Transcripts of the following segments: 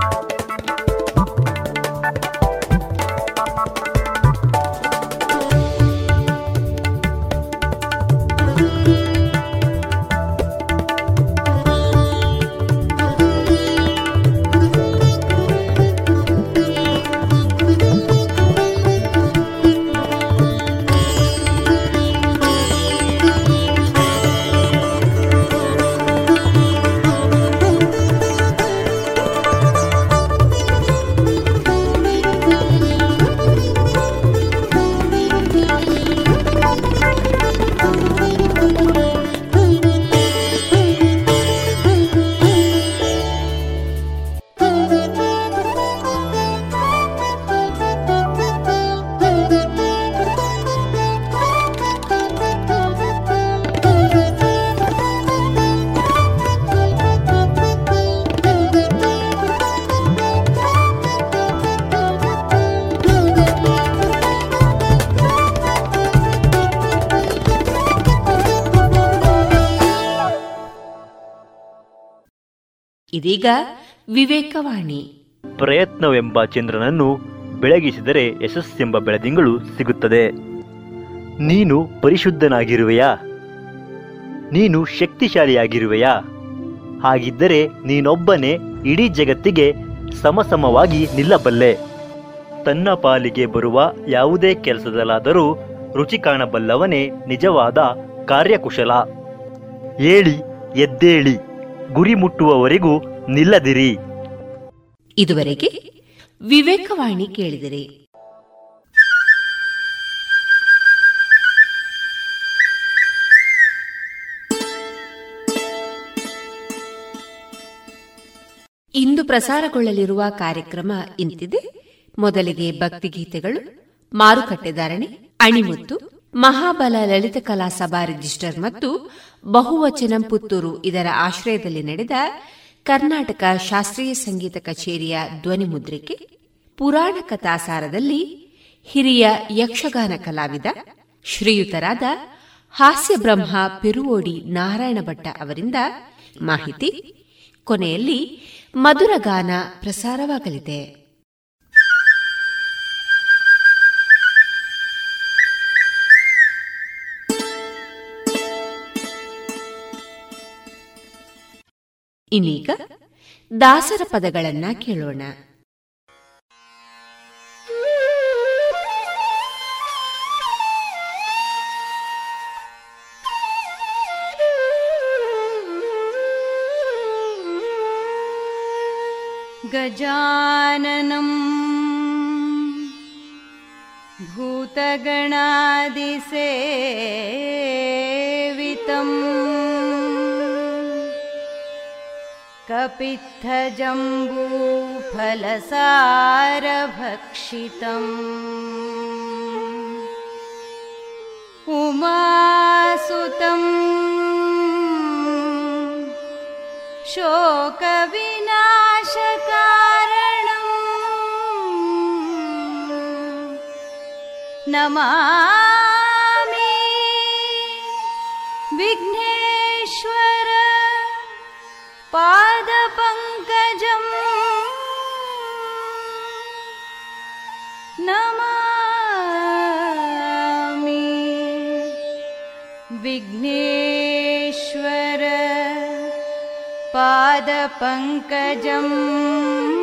you ಇದೀಗ ವಿವೇಕವಾಣಿ. ಪ್ರಯತ್ನವೆಂಬ ಚಂದ್ರನನ್ನು ಬೆಳಗಿಸಿದರೆ ಯಶಸ್ಸೆಂಬ ಬೆಳದಿಂಗಳು ಸಿಗುತ್ತದೆ. ನೀನು ಪರಿಶುದ್ಧನಾಗಿರುವೆಯಾ? ನೀನು ಶಕ್ತಿಶಾಲಿಯಾಗಿರುವೆಯಾ? ಹಾಗಿದ್ದರೆ ನೀನೊಬ್ಬನೇ ಇಡೀ ಜಗತ್ತಿಗೆ ಸಮಸಮವಾಗಿ ನಿಲ್ಲಬಲ್ಲೆ. ತನ್ನ ಪಾಲಿಗೆ ಬರುವ ಯಾವುದೇ ಕೆಲಸದಲ್ಲಾದರೂ ರುಚಿ ಕಾಣಬಲ್ಲವನೇ ನಿಜವಾದ ಕಾರ್ಯಕುಶಲ. ಏಳಿ, ಎದ್ದೇಳಿ. ಗುರಿ ಮುಟ್ಟುವವರೆಗೂ ನಿಲ್ಲದಿರಿ. ಇದುವರೆಗೆ ವಿವೇಕವಾಣಿ ಕೇಳಿದಿರಿ. ಇಂದು ಪ್ರಸಾರಗೊಳ್ಳಲಿರುವ ಕಾರ್ಯಕ್ರಮ ಇಂತಿದೆ. ಮೊದಲಿಗೆ ಭಕ್ತಿಗೀತೆಗಳು ಮಾರುಕಟ್ಟೆದಾರಣೆ ಅಣಿಮುತ್ತು ಮಹಾಬಲ ಲಲಿತ ಕಲಾ ಸಭಾ ರಿಜಿಸ್ಟರ್ ಮತ್ತು ಬಹುವಚನಂ ಪುತ್ತೂರು ಇದರ ಆಶ್ರಯದಲ್ಲಿ ನಡೆದ ಕರ್ನಾಟಕ ಶಾಸ್ತ್ರೀಯ ಸಂಗೀತ ಕಚೇರಿಯ ಧ್ವನಿ ಮುದ್ರಿಕೆ, ಪುರಾಣ ಕಥಾಸಾರದಲ್ಲಿ ಹಿರಿಯ ಯಕ್ಷಗಾನ ಕಲಾವಿದ, ಶ್ರೀಯುತರಾದ ಹಾಸ್ಯ ಬ್ರಹ್ಮ ಪಿರುವೋಡಿ ನಾರಾಯಣ ಭಟ್ಟ ಅವರಿಂದ ಮಾಹಿತಿ. ಕೊನೆಯಲ್ಲಿ ಮಧುರಗಾನ ಪ್ರಸಾರವಾಗಲಿದೆ. ಇನ್ನೀಗ ದಾಸರ ಪದಗಳನ್ನ ಕೇಳೋಣ गजाननम् भूतगणादिसेवितम् कपित्थजम्बूफलसारभक्षितम् उमासुतम्। शोकविनाशकारणम्। नमामि पंकजम्।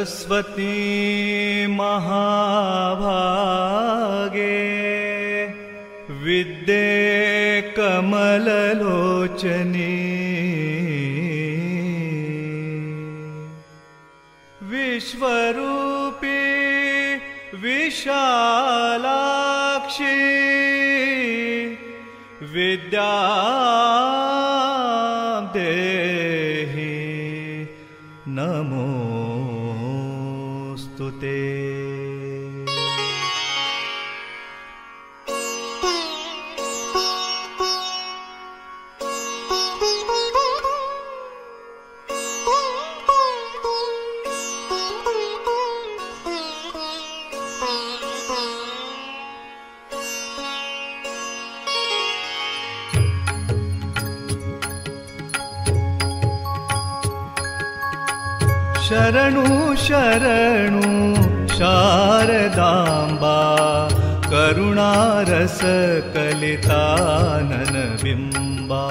सरस्वती महाभागे विद्ये कमललोचने विश्वरूपी विशालाक्षी विद्या शरणु शारदाम्बा करुणारसकलिताननबिम्बा।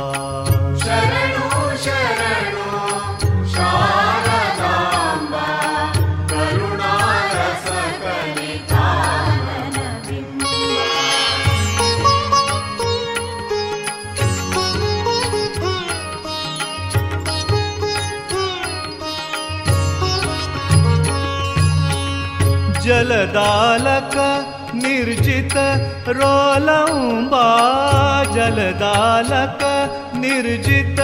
जलदालक निर्जित रोलम्बा जलदालक निर्जित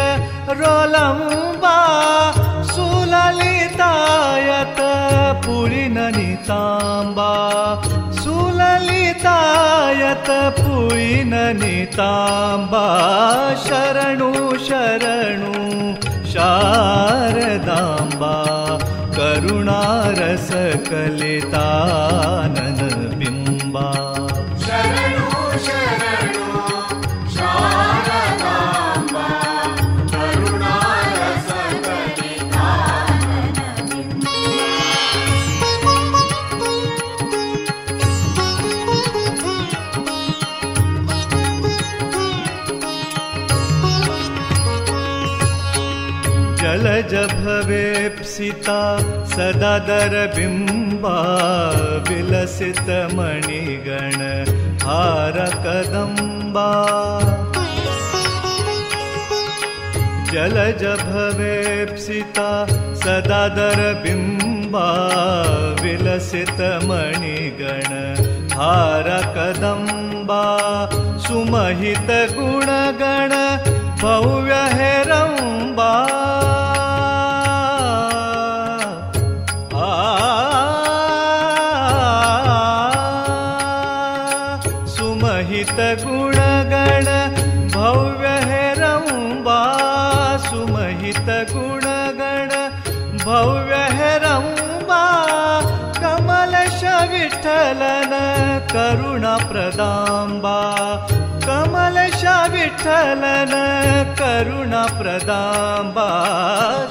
रोलम्बा सुललितायत पुरिननिताम्बा सुललितायत पुरिननिताम्बा शरणु शरणु शारदाम्बा। अरुणारसकलितान सिता सदा दर बिम्बा बलसित मणिगण हारकदम्बा जल जवेब् सिता सदा दर बिम्बा विलसित मणिगण हारकदम्बा सुमहित गुणगण विठ्ठलन करुणाप्रदाम्बा कमलशा विठ्ठलन करुणा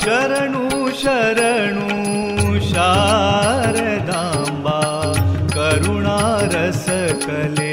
शरणु शरणु शारदाम्बा। करुणारसकले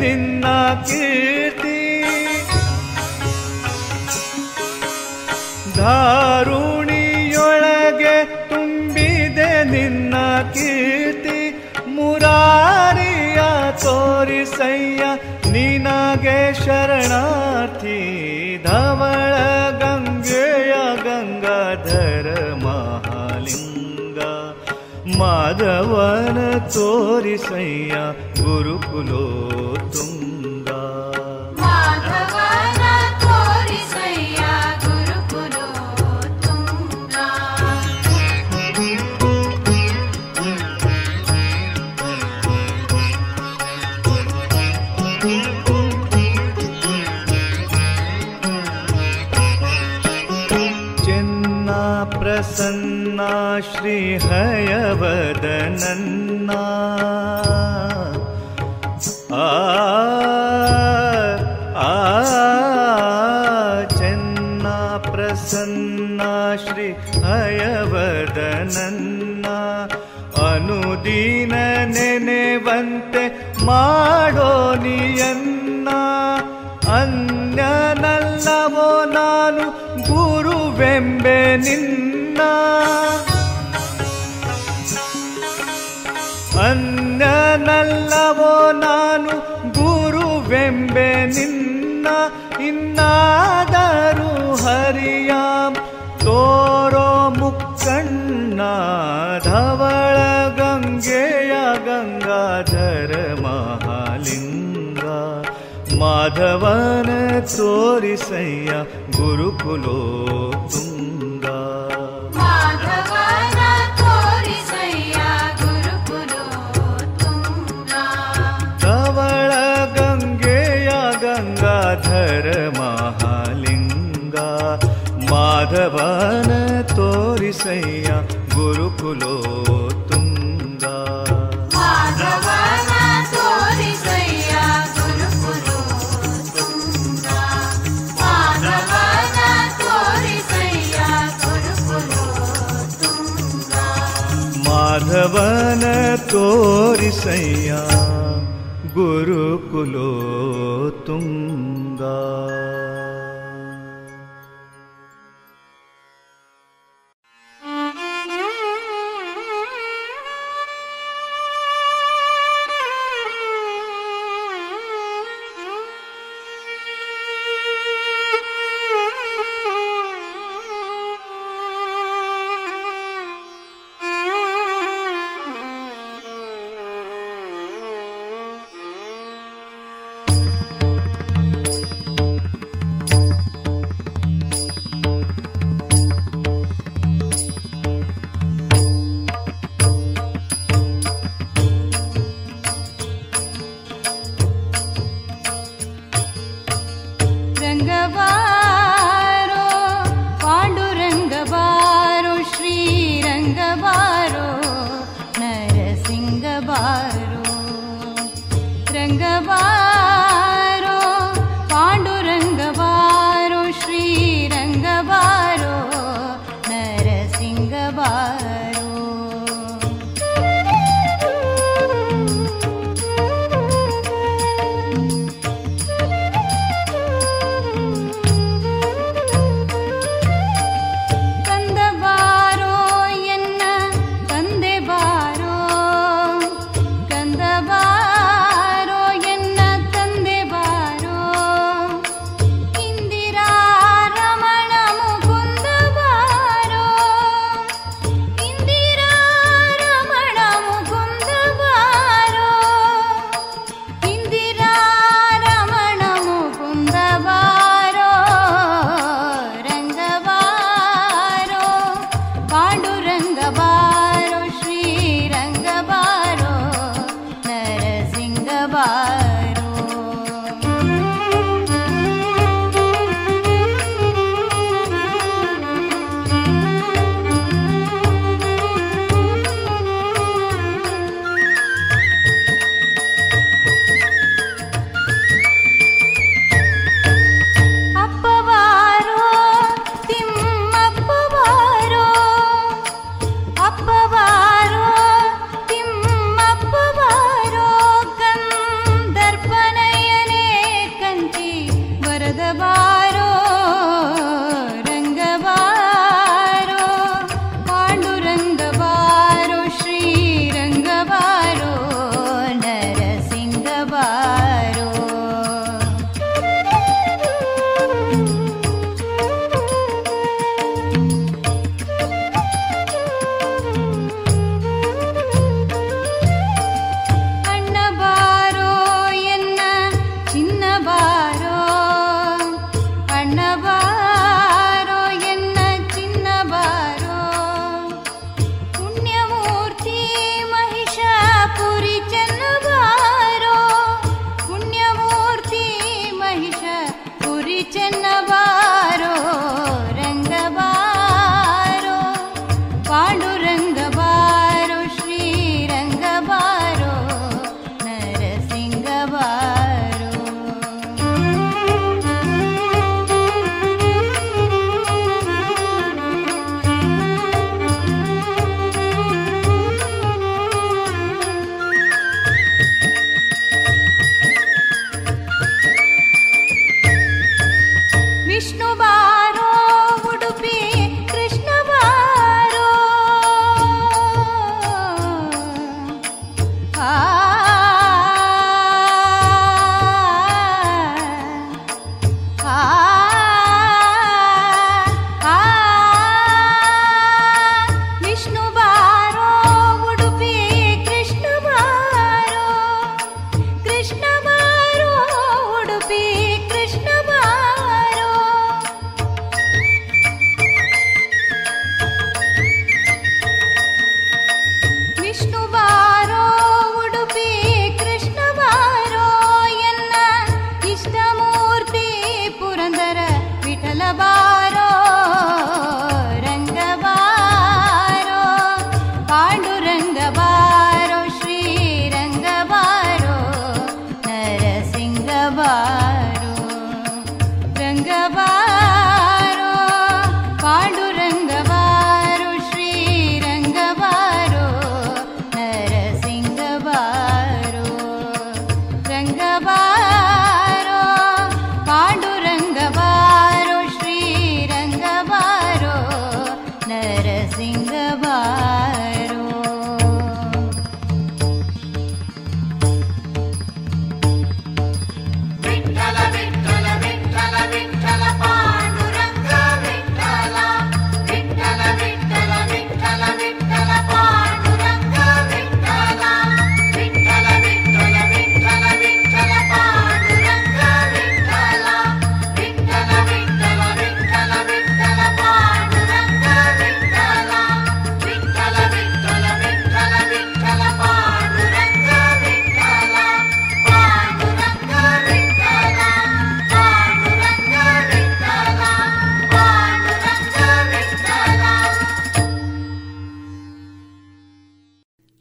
ನಿನ್ನ ಕೀರ್ತಿ. ಧಾರುಣಿಯೊಳಗೆ ತುಂಬಿದೆ ನಿನ್ನ ಕೀರ್ತಿ. ಮುರಾರಿಯ ತೋರಿಸಯ್ಯ ನಿನಗೆ ಶರಣಾರ್ಥಿ. ಧವಳ ಗಂಗೆಯ ಗಂಗಾಧರ ಮಹಾಲಿಂಗ. ಮಾಧವನ ತೋರಿಸಯ್ಯ ಗುರುಕುಲೋ 的能。ोरिसैया गुरुकुलो गङ्गा कवळ गङ्गेया गङ्गा महालिङ्गा माधवन तोरिसैया गुरुकुलो ತೋರಿಸಯ್ಯ ಗುರುಕುಲೋ ತುಂಗ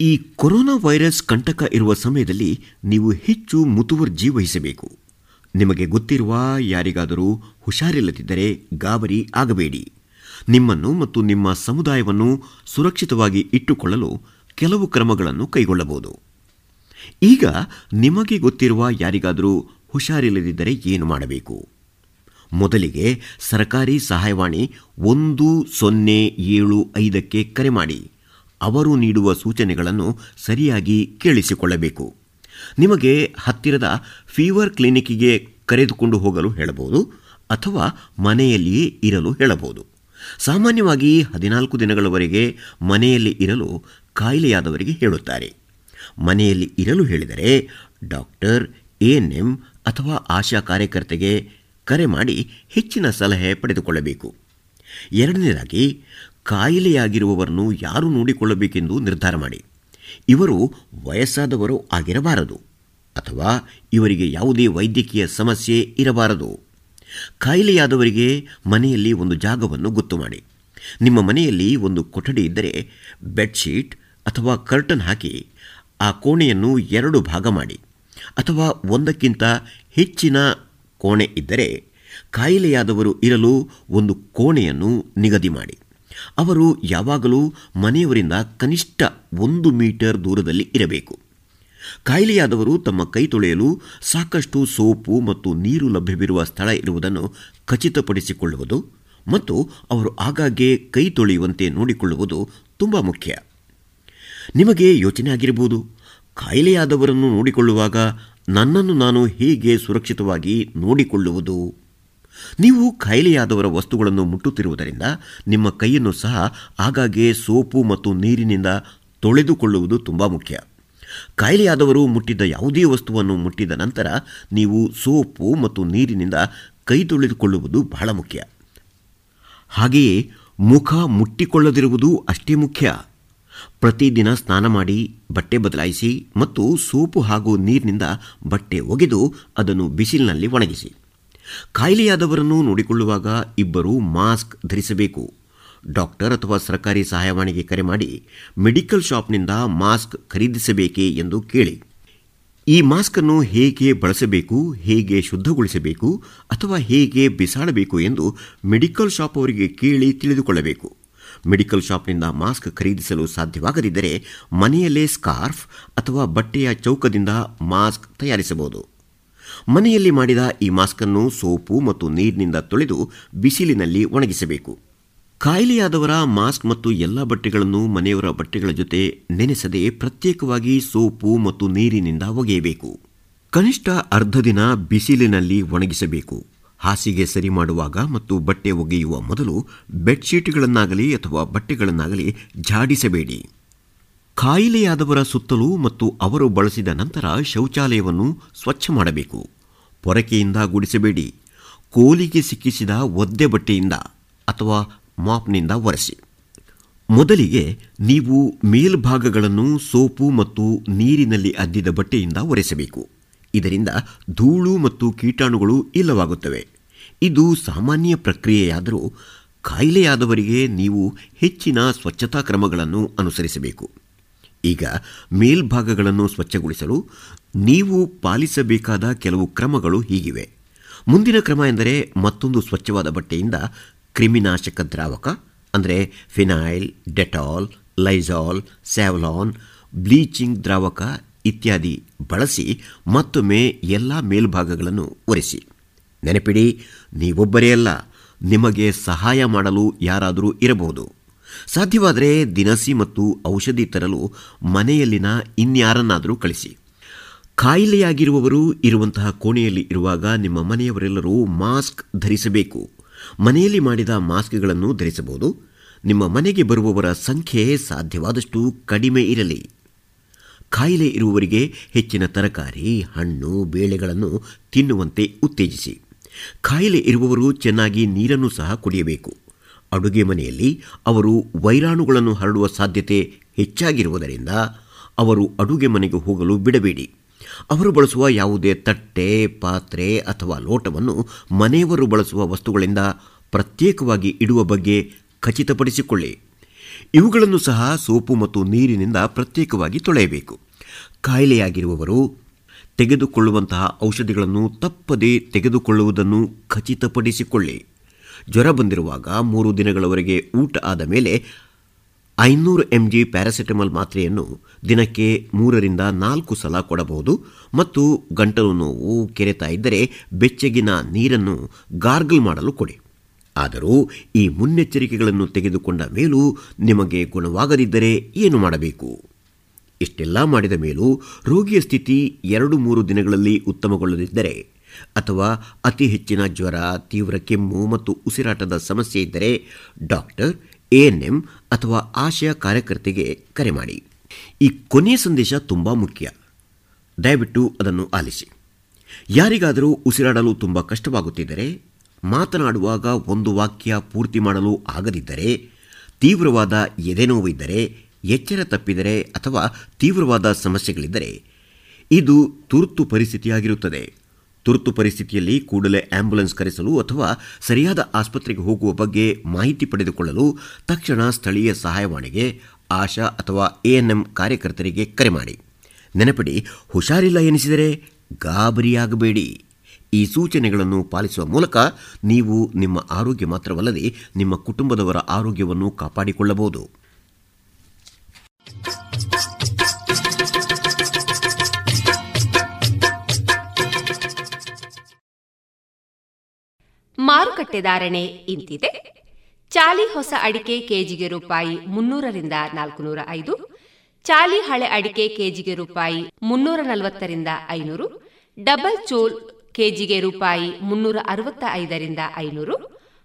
ಈ ಕೊರೋನಾ ವೈರಸ್ ಕಂಟಕ ಇರುವ ಸಮಯದಲ್ಲಿ ನೀವು ಹೆಚ್ಚು ಮುತುವರ್ಜಿ ವಹಿಸಬೇಕು. ನಿಮಗೆ ಗೊತ್ತಿರುವ ಯಾರಿಗಾದರೂ ಹುಷಾರಿಲ್ಲದಿದ್ದರೆ ಗಾಬರಿ ಆಗಬೇಡಿ. ನಿಮ್ಮನ್ನು ಮತ್ತು ನಿಮ್ಮ ಸಮುದಾಯವನ್ನು ಸುರಕ್ಷಿತವಾಗಿ ಇಟ್ಟುಕೊಳ್ಳಲು ಕೆಲವು ಕ್ರಮಗಳನ್ನು ಕೈಗೊಳ್ಳಬಹುದು. ಈಗ ನಿಮಗೆ ಗೊತ್ತಿರುವ ಯಾರಿಗಾದರೂ ಹುಷಾರಿಲ್ಲದಿದ್ದರೆ ಏನು ಮಾಡಬೇಕು? ಮೊದಲಿಗೆ ಸರ್ಕಾರಿ ಸಹಾಯವಾಣಿ ಒಂದು ಸೊನ್ನೆ ಏಳು ಐದಕ್ಕೆ ಕರೆ ಮಾಡಿ. ಅವರು ನೀಡುವ ಸೂಚನೆಗಳನ್ನು ಸರಿಯಾಗಿ ಕೇಳಿಸಿಕೊಳ್ಳಬೇಕು. ನಿಮಗೆ ಹತ್ತಿರದ ಫೀವರ್ ಕ್ಲಿನಿಕ್ಗೆ ಕರೆದುಕೊಂಡು ಹೋಗಲು ಹೇಳಬಹುದು ಅಥವಾ ಮನೆಯಲ್ಲಿಯೇ ಇರಲು ಹೇಳಬಹುದು. ಸಾಮಾನ್ಯವಾಗಿ ಹದಿನಾಲ್ಕು ದಿನಗಳವರೆಗೆ ಮನೆಯಲ್ಲಿ ಇರಲು ಕಾಯಿಲೆಯಾದವರಿಗೆ ಹೇಳುತ್ತಾರೆ. ಮನೆಯಲ್ಲಿ ಇರಲು ಹೇಳಿದರೆ ಡಾಕ್ಟರ್ ಎಎನ್ಎಂ ಅಥವಾ ಆಶಾ ಕಾರ್ಯಕರ್ತೆಗೆ ಕರೆ ಮಾಡಿ ಹೆಚ್ಚಿನ ಸಲಹೆ ಪಡೆದುಕೊಳ್ಳಬೇಕು. ಎರಡನೇದಾಗಿ ಕಾಯಿಲೆಯಾಗಿರುವವರನ್ನು ಯಾರು ನೋಡಿಕೊಳ್ಳಬೇಕೆಂದು ನಿರ್ಧಾರ ಮಾಡಿ. ಇವರು ವಯಸ್ಸಾದವರು ಆಗಿರಬಾರದು ಅಥವಾ ಇವರಿಗೆ ಯಾವುದೇ ವೈದ್ಯಕೀಯ ಸಮಸ್ಯೆ ಇರಬಾರದು. ಕಾಯಿಲೆಯಾದವರಿಗೆ ಮನೆಯಲ್ಲಿ ಒಂದು ಜಾಗವನ್ನು ಗೊತ್ತು ಮಾಡಿ. ನಿಮ್ಮ ಮನೆಯಲ್ಲಿ ಒಂದು ಕೊಠಡಿ ಇದ್ದರೆ ಬೆಡ್ಶೀಟ್ ಅಥವಾ ಕರ್ಟನ್ ಹಾಕಿ ಆ ಕೋಣೆಯನ್ನು ಎರಡು ಭಾಗ ಮಾಡಿ ಅಥವಾ ಒಂದಕ್ಕಿಂತ ಹೆಚ್ಚಿನ ಕೋಣೆ ಇದ್ದರೆ ಕಾಯಿಲೆಯಾದವರು ಇರಲು ಒಂದು ಕೋಣೆಯನ್ನು ನಿಗದಿ ಮಾಡಿ. ಅವರು ಯಾವಾಗಲೂ ಮನೆಯವರಿಂದ ಕನಿಷ್ಠ ಒಂದು ಮೀಟರ್ ದೂರದಲ್ಲಿ ಇರಬೇಕು. ಕಾಯಿಲೆಯಾದವರು ತಮ್ಮ ಕೈ ತೊಳೆಯಲು ಸಾಕಷ್ಟು ಸೋಪು ಮತ್ತು ನೀರು ಲಭ್ಯವಿರುವ ಸ್ಥಳ ಇರುವುದನ್ನು ಖಚಿತಪಡಿಸಿಕೊಳ್ಳುವುದು ಮತ್ತು ಅವರು ಆಗಾಗ್ಗೆ ಕೈ ತೊಳೆಯುವಂತೆ ನೋಡಿಕೊಳ್ಳುವುದು ತುಂಬ ಮುಖ್ಯ. ನಿಮಗೆ ಯೋಚನೆ ಆಗಿರಬಹುದು. ಕಾಯಿಲೆಯಾದವರನ್ನು ನೋಡಿಕೊಳ್ಳುವಾಗ ನನ್ನನ್ನು ನಾನು ಹೇಗೆ ಸುರಕ್ಷಿತವಾಗಿ ನೋಡಿಕೊಳ್ಳುವುದು? ನೀವು ಕಾಯಿಲೆಯಾದವರ ವಸ್ತುಗಳನ್ನು ಮುಟ್ಟುತ್ತಿರುವುದರಿಂದ ನಿಮ್ಮ ಕೈಯನ್ನು ಸಹ ಆಗಾಗ್ಗೆ ಸೋಪು ಮತ್ತು ನೀರಿನಿಂದ ತೊಳೆದುಕೊಳ್ಳುವುದು ತುಂಬ ಮುಖ್ಯ. ಕಾಯಿಲೆಯಾದವರು ಮುಟ್ಟಿದ್ದ ಯಾವುದೇ ವಸ್ತುವನ್ನು ಮುಟ್ಟಿದ ನಂತರ ನೀವು ಸೋಪು ಮತ್ತು ನೀರಿನಿಂದ ಕೈ ತೊಳೆದುಕೊಳ್ಳುವುದು ಬಹಳ ಮುಖ್ಯ. ಹಾಗೆಯೇ ಮುಖ ಮುಟ್ಟಿಕೊಳ್ಳದಿರುವುದು ಅಷ್ಟೇ ಮುಖ್ಯ. ಪ್ರತಿದಿನ ಸ್ನಾನ ಮಾಡಿ ಬಟ್ಟೆ ಬದಲಾಯಿಸಿ ಮತ್ತು ಸೋಪು ಹಾಗೂ ನೀರಿನಿಂದ ಬಟ್ಟೆ ಒಗೆದು ಅದನ್ನು ಬಿಸಿಲಿನಲ್ಲಿ ಒಣಗಿಸಿ. ಕಾಯಿಲೆಯಾದವರನ್ನು ನೋಡಿಕೊಳ್ಳುವಾಗ ಇಬ್ಬರು ಮಾಸ್ಕ್ ಧರಿಸಬೇಕು. ಡಾಕ್ಟರ್ ಅಥವಾ ಸರ್ಕಾರಿ ಸಹಾಯವಾಣಿಗೆ ಕರೆ ಮಾಡಿ ಮೆಡಿಕಲ್ ಶಾಪ್ನಿಂದ ಮಾಸ್ಕ್ ಖರೀದಿಸಬೇಕೇ ಎಂದು ಕೇಳಿ. ಈ ಮಾಸ್ಕ್ ಅನ್ನು ಹೇಗೆ ಬಳಸಬೇಕು, ಹೇಗೆ ಶುದ್ಧಗೊಳಿಸಬೇಕು ಅಥವಾ ಹೇಗೆ ಬಿಸಾಡಬೇಕು ಎಂದು ಮೆಡಿಕಲ್ ಶಾಪ್ ಅವರಿಗೆ ಕೇಳಿ ತಿಳಿದುಕೊಳ್ಳಬೇಕು. ಮೆಡಿಕಲ್ ಶಾಪ್ನಿಂದ ಮಾಸ್ಕ್ ಖರೀದಿಸಲು ಸಾಧ್ಯವಾಗದಿದ್ದರೆ ಮನೆಯಲ್ಲೇ ಸ್ಕಾರ್ಫ್ ಅಥವಾ ಬಟ್ಟೆಯ ಚೌಕದಿಂದ ಮಾಸ್ಕ್ ತಯಾರಿಸಬಹುದು. ಮನೆಯಲ್ಲಿ ಮಾಡಿದ ಈ ಮಾಸ್ಕನ್ನು ಸೋಪು ಮತ್ತು ನೀರಿನಿಂದ ತೊಳೆದು ಬಿಸಿಲಿನಲ್ಲಿ ಒಣಗಿಸಬೇಕು. ಕಾಯಿಲೆಯಾದವರ ಮಾಸ್ಕ್ ಮತ್ತು ಎಲ್ಲ ಬಟ್ಟೆಗಳನ್ನು ಮನೆಯವರ ಬಟ್ಟೆಗಳ ಜೊತೆ ನೆನೆಸದೆ ಪ್ರತ್ಯೇಕವಾಗಿ ಸೋಪು ಮತ್ತು ನೀರಿನಿಂದ ಒಗೆಯಬೇಕು. ಕನಿಷ್ಠ ಅರ್ಧ ದಿನ ಬಿಸಿಲಿನಲ್ಲಿ ಒಣಗಿಸಬೇಕು. ಹಾಸಿಗೆ ಸರಿ ಮಾಡುವಾಗ ಮತ್ತು ಬಟ್ಟೆ ಒಗೆಯುವ ಮೊದಲು ಬೆಡ್ಶೀಟ್ಗಳನ್ನಾಗಲಿ ಅಥವಾ ಬಟ್ಟೆಗಳನ್ನಾಗಲಿ ಝಾಡಿಸಬೇಡಿ. ಕಾಯಿಲೆಯಾದವರ ಸುತ್ತಲೂ ಮತ್ತು ಅವರು ಬಳಸಿದ ನಂತರ ಶೌಚಾಲಯವನ್ನು ಸ್ವಚ್ಛ ಮಾಡಬೇಕು. ಪೊರಕೆಯಿಂದ ಗುಡಿಸಬೇಡಿ. ಕೋಲಿಗೆ ಸಿಕ್ಕಿಸಿದ ಒದ್ದೆ ಬಟ್ಟೆಯಿಂದ ಅಥವಾ ಮಾಪ್ನಿಂದ ಒರೆಸಿ. ಮೊದಲಿಗೆ ನೀವು ಮೇಲ್ಭಾಗಗಳನ್ನು ಸೋಪು ಮತ್ತು ನೀರಿನಲ್ಲಿ ಅದ್ದಿದ ಬಟ್ಟೆಯಿಂದ ಒರೆಸಬೇಕು. ಇದರಿಂದ ಧೂಳು ಮತ್ತು ಕೀಟಾಣುಗಳು ಇಲ್ಲವಾಗುತ್ತವೆ. ಇದು ಸಾಮಾನ್ಯ ಪ್ರಕ್ರಿಯೆಯಾದರೂ ಕಾಯಿಲೆಯಾದವರಿಗೆ ನೀವು ಹೆಚ್ಚಿನ ಸ್ವಚ್ಛತಾ ಕ್ರಮಗಳನ್ನು ಅನುಸರಿಸಬೇಕು. ಈಗ ಮೇಲ್ಭಾಗಗಳನ್ನು ಸ್ವಚ್ಛಗೊಳಿಸಲು ನೀವು ಪಾಲಿಸಬೇಕಾದ ಕೆಲವು ಕ್ರಮಗಳು ಹೀಗಿವೆ. ಮುಂದಿನ ಕ್ರಮ ಎಂದರೆ ಮತ್ತೊಂದು ಸ್ವಚ್ಛವಾದ ಬಟ್ಟೆಯಿಂದ ಕ್ರಿಮಿನಾಶಕ ದ್ರಾವಕ, ಅಂದರೆ phenyl, Dettol Lysol Savlon, bleaching ದ್ರಾವಕ ಇತ್ಯಾದಿ ಬಳಸಿ ಮತ್ತೊಮ್ಮೆ ಎಲ್ಲ ಮೇಲ್ಭಾಗಗಳನ್ನು ಒರೆಸಿ. ನೆನಪಿಡಿ, ನೀವೊಬ್ಬರೇ ಅಲ್ಲ, ನಿಮಗೆ ಸಹಾಯ ಮಾಡಲು ಯಾರಾದರೂ ಇರಬಹುದು. ಸಾಧ್ಯವಾದರೆ ದಿನಸಿ ಮತ್ತು ಔಷಧಿ ತರಲು ಮನೆಯಲ್ಲಿನ ಇನ್ಯಾರನ್ನಾದರೂ ಕಳಿಸಿ. ಕಾಯಿಲೆಯಾಗಿರುವವರು ಇರುವಂತಹ ಕೋಣೆಯಲ್ಲಿ ಇರುವಾಗ ನಿಮ್ಮ ಮನೆಯವರೆಲ್ಲರೂ ಮಾಸ್ಕ್ ಧರಿಸಬೇಕು. ಮನೆಯಲ್ಲಿ ಮಾಡಿದ ಮಾಸ್ಕ್ಗಳನ್ನು ಧರಿಸಬಹುದು. ನಿಮ್ಮ ಮನೆಗೆ ಬರುವವರ ಸಂಖ್ಯೆ ಸಾಧ್ಯವಾದಷ್ಟು ಕಡಿಮೆ ಇರಲಿ. ಕಾಯಿಲೆ ಇರುವವರಿಗೆ ಹೆಚ್ಚಿನ ತರಕಾರಿ, ಹಣ್ಣು, ಬೇಳೆಗಳನ್ನು ತಿನ್ನುವಂತೆ ಉತ್ತೇಜಿಸಿ. ಕಾಯಿಲೆ ಇರುವವರು ಚೆನ್ನಾಗಿ ನೀರನ್ನು ಸಹ ಕುಡಿಯಬೇಕು. ಅಡುಗೆ ಮನೆಯಲ್ಲಿ ಅವರು ವೈರಾಣುಗಳನ್ನು ಹರಡುವ ಸಾಧ್ಯತೆ ಹೆಚ್ಚಾಗಿರುವುದರಿಂದ ಅವರು ಅಡುಗೆ ಮನೆಗೆ ಹೋಗಲು ಬಿಡಬೇಡಿ. ಅವರು ಬಳಸುವ ಯಾವುದೇ ತಟ್ಟೆ, ಪಾತ್ರೆ ಅಥವಾ ಲೋಟವನ್ನು ಮನೆಯವರು ಬಳಸುವ ವಸ್ತುಗಳಿಂದ ಪ್ರತ್ಯೇಕವಾಗಿ ಇಡುವ ಬಗ್ಗೆ ಖಚಿತಪಡಿಸಿಕೊಳ್ಳಿ. ಇವುಗಳನ್ನು ಸಹ ಸೋಪು ಮತ್ತು ನೀರಿನಿಂದ ಪ್ರತ್ಯೇಕವಾಗಿ ತೊಳೆಯಬೇಕು. ಕಾಯಿಲೆಯಾಗಿರುವವರು ತೆಗೆದುಕೊಳ್ಳುವಂತಹ ಔಷಧಿಗಳನ್ನು ತಪ್ಪದೇ ತೆಗೆದುಕೊಳ್ಳುವುದನ್ನು ಖಚಿತಪಡಿಸಿಕೊಳ್ಳಿ. ಜ್ವರ ಬಂದಿರುವಾಗ ಮೂರು ದಿನಗಳವರೆಗೆ ಊಟ ಆದ ಮೇಲೆ ಐನೂರು ಎಂ ಜಿ ಪ್ಯಾರಾಸಿಟಮಾಲ್ ಮಾತ್ರೆಯನ್ನು ದಿನಕ್ಕೆ ಮೂರರಿಂದ ನಾಲ್ಕು ಸಲ ಕೊಡಬಹುದು ಮತ್ತು ಗಂಟಲು ನೋವು ಕೆರೆತಾ ಇದ್ದರೆ ಬೆಚ್ಚಗಿನ ನೀರನ್ನು ಗಾರ್ಗಲ್ ಮಾಡಲು ಕೊಡಿ. ಆದರೂ ಈ ಮುನ್ನೆಚ್ಚರಿಕೆಗಳನ್ನು ತೆಗೆದುಕೊಂಡ ಮೇಲೂ ನಿಮಗೆ ಗುಣವಾಗದಿದ್ದರೆ ಏನು ಮಾಡಬೇಕು? ಇಷ್ಟೆಲ್ಲ ಮಾಡಿದ ಮೇಲೂ ರೋಗಿಯ ಸ್ಥಿತಿ ಎರಡು ಮೂರು ದಿನಗಳಲ್ಲಿ ಉತ್ತಮಗೊಳ್ಳದಿದ್ದರೆ ಅಥವಾ ಅತಿ ಹೆಚ್ಚಿನ ಜ್ವರ, ತೀವ್ರ ಕೆಮ್ಮು ಮತ್ತು ಉಸಿರಾಟದ ಸಮಸ್ಯೆ ಇದ್ದರೆ ಡಾಕ್ಟರ್ ಎಎನ್ಎಂ ಅಥವಾ ಆಶಯ ಕಾರ್ಯಕರ್ತೆಗೆ ಕರೆ ಮಾಡಿ. ಈ ಕೊನೆಯ ಸಂದೇಶ ತುಂಬ ಮುಖ್ಯ. ದಯವಿಟ್ಟು ಅದನ್ನು ಆಲಿಸಿ. ಯಾರಿಗಾದರೂ ಉಸಿರಾಡಲು ತುಂಬ ಕಷ್ಟವಾಗುತ್ತಿದ್ದರೆ, ಮಾತನಾಡುವಾಗ ಒಂದು ವಾಕ್ಯ ಪೂರ್ತಿ ಮಾಡಲು ಆಗದಿದ್ದರೆ, ತೀವ್ರವಾದ ಎದೆನೋವಿದ್ದರೆ ಎಚ್ಚರ ತಪ್ಪಿದರೆ ಅಥವಾ ತೀವ್ರವಾದ ಸಮಸ್ಯೆಗಳಿದ್ದರೆ, ಇದು ತುರ್ತು ಪರಿಸ್ಥಿತಿಯಾಗಿರುತ್ತದೆ. ತುರ್ತು ಪರಿಸ್ಥಿತಿಯಲ್ಲಿ ಕೂಡಲೇ ಆಂಬ್ಯುಲೆನ್ಸ್ ಕರೆಸಲು ಅಥವಾ ಸರಿಯಾದ ಆಸ್ಪತ್ರೆಗೆ ಹೋಗುವ ಬಗ್ಗೆ ಮಾಹಿತಿ ಪಡೆದುಕೊಳ್ಳಲು ತಕ್ಷಣ ಸ್ಥಳೀಯ ಸಹಾಯವಾಣಿಗೆ, ಆಶಾ ಅಥವಾ ಎಎನ್ಎಂ ಕಾರ್ಯಕರ್ತರಿಗೆ ಕರೆ ಮಾಡಿ. ನೆನಪಿಡಿ, ಹುಷಾರಿಲ್ಲ ಎನಿಸಿದರೆ ಗಾಬರಿಯಾಗಬೇಡಿ. ಈ ಸೂಚನೆಗಳನ್ನು ಪಾಲಿಸುವ ಮೂಲಕ ನೀವು ನಿಮ್ಮ ಆರೋಗ್ಯ ಮಾತ್ರವಲ್ಲದೆ ನಿಮ್ಮ ಕುಟುಂಬದವರ ಆರೋಗ್ಯವನ್ನು ಕಾಪಾಡಿಕೊಳ್ಳಬಹುದು. ಮಾರುಕಟ್ಟೆ ಧಾರಣೆ ಇಂತಿದೆ. ಚಾಲಿ ಹೊಸ ಅಡಿಕೆ ಕೆಜಿಗೆ ರೂಪಾಯಿ ಮುನ್ನೂರರಿಂದ ನಾಲ್ಕುನೂರ ಐದು. ಚಾಲಿ ಹಳೆ ಅಡಿಕೆ ಕೆಜಿಗೆ ರೂಪಾಯಿ ಮುನ್ನೂರ ನಲವತ್ತರಿಂದ ಐನೂರು. ಡಬಲ್ ಚೋಲ್ ಕೆಜಿಗೆ ರೂಪಾಯಿ ಮುನ್ನೂರ ಅರವತ್ತ ಐದರಿಂದ ಐನೂರು.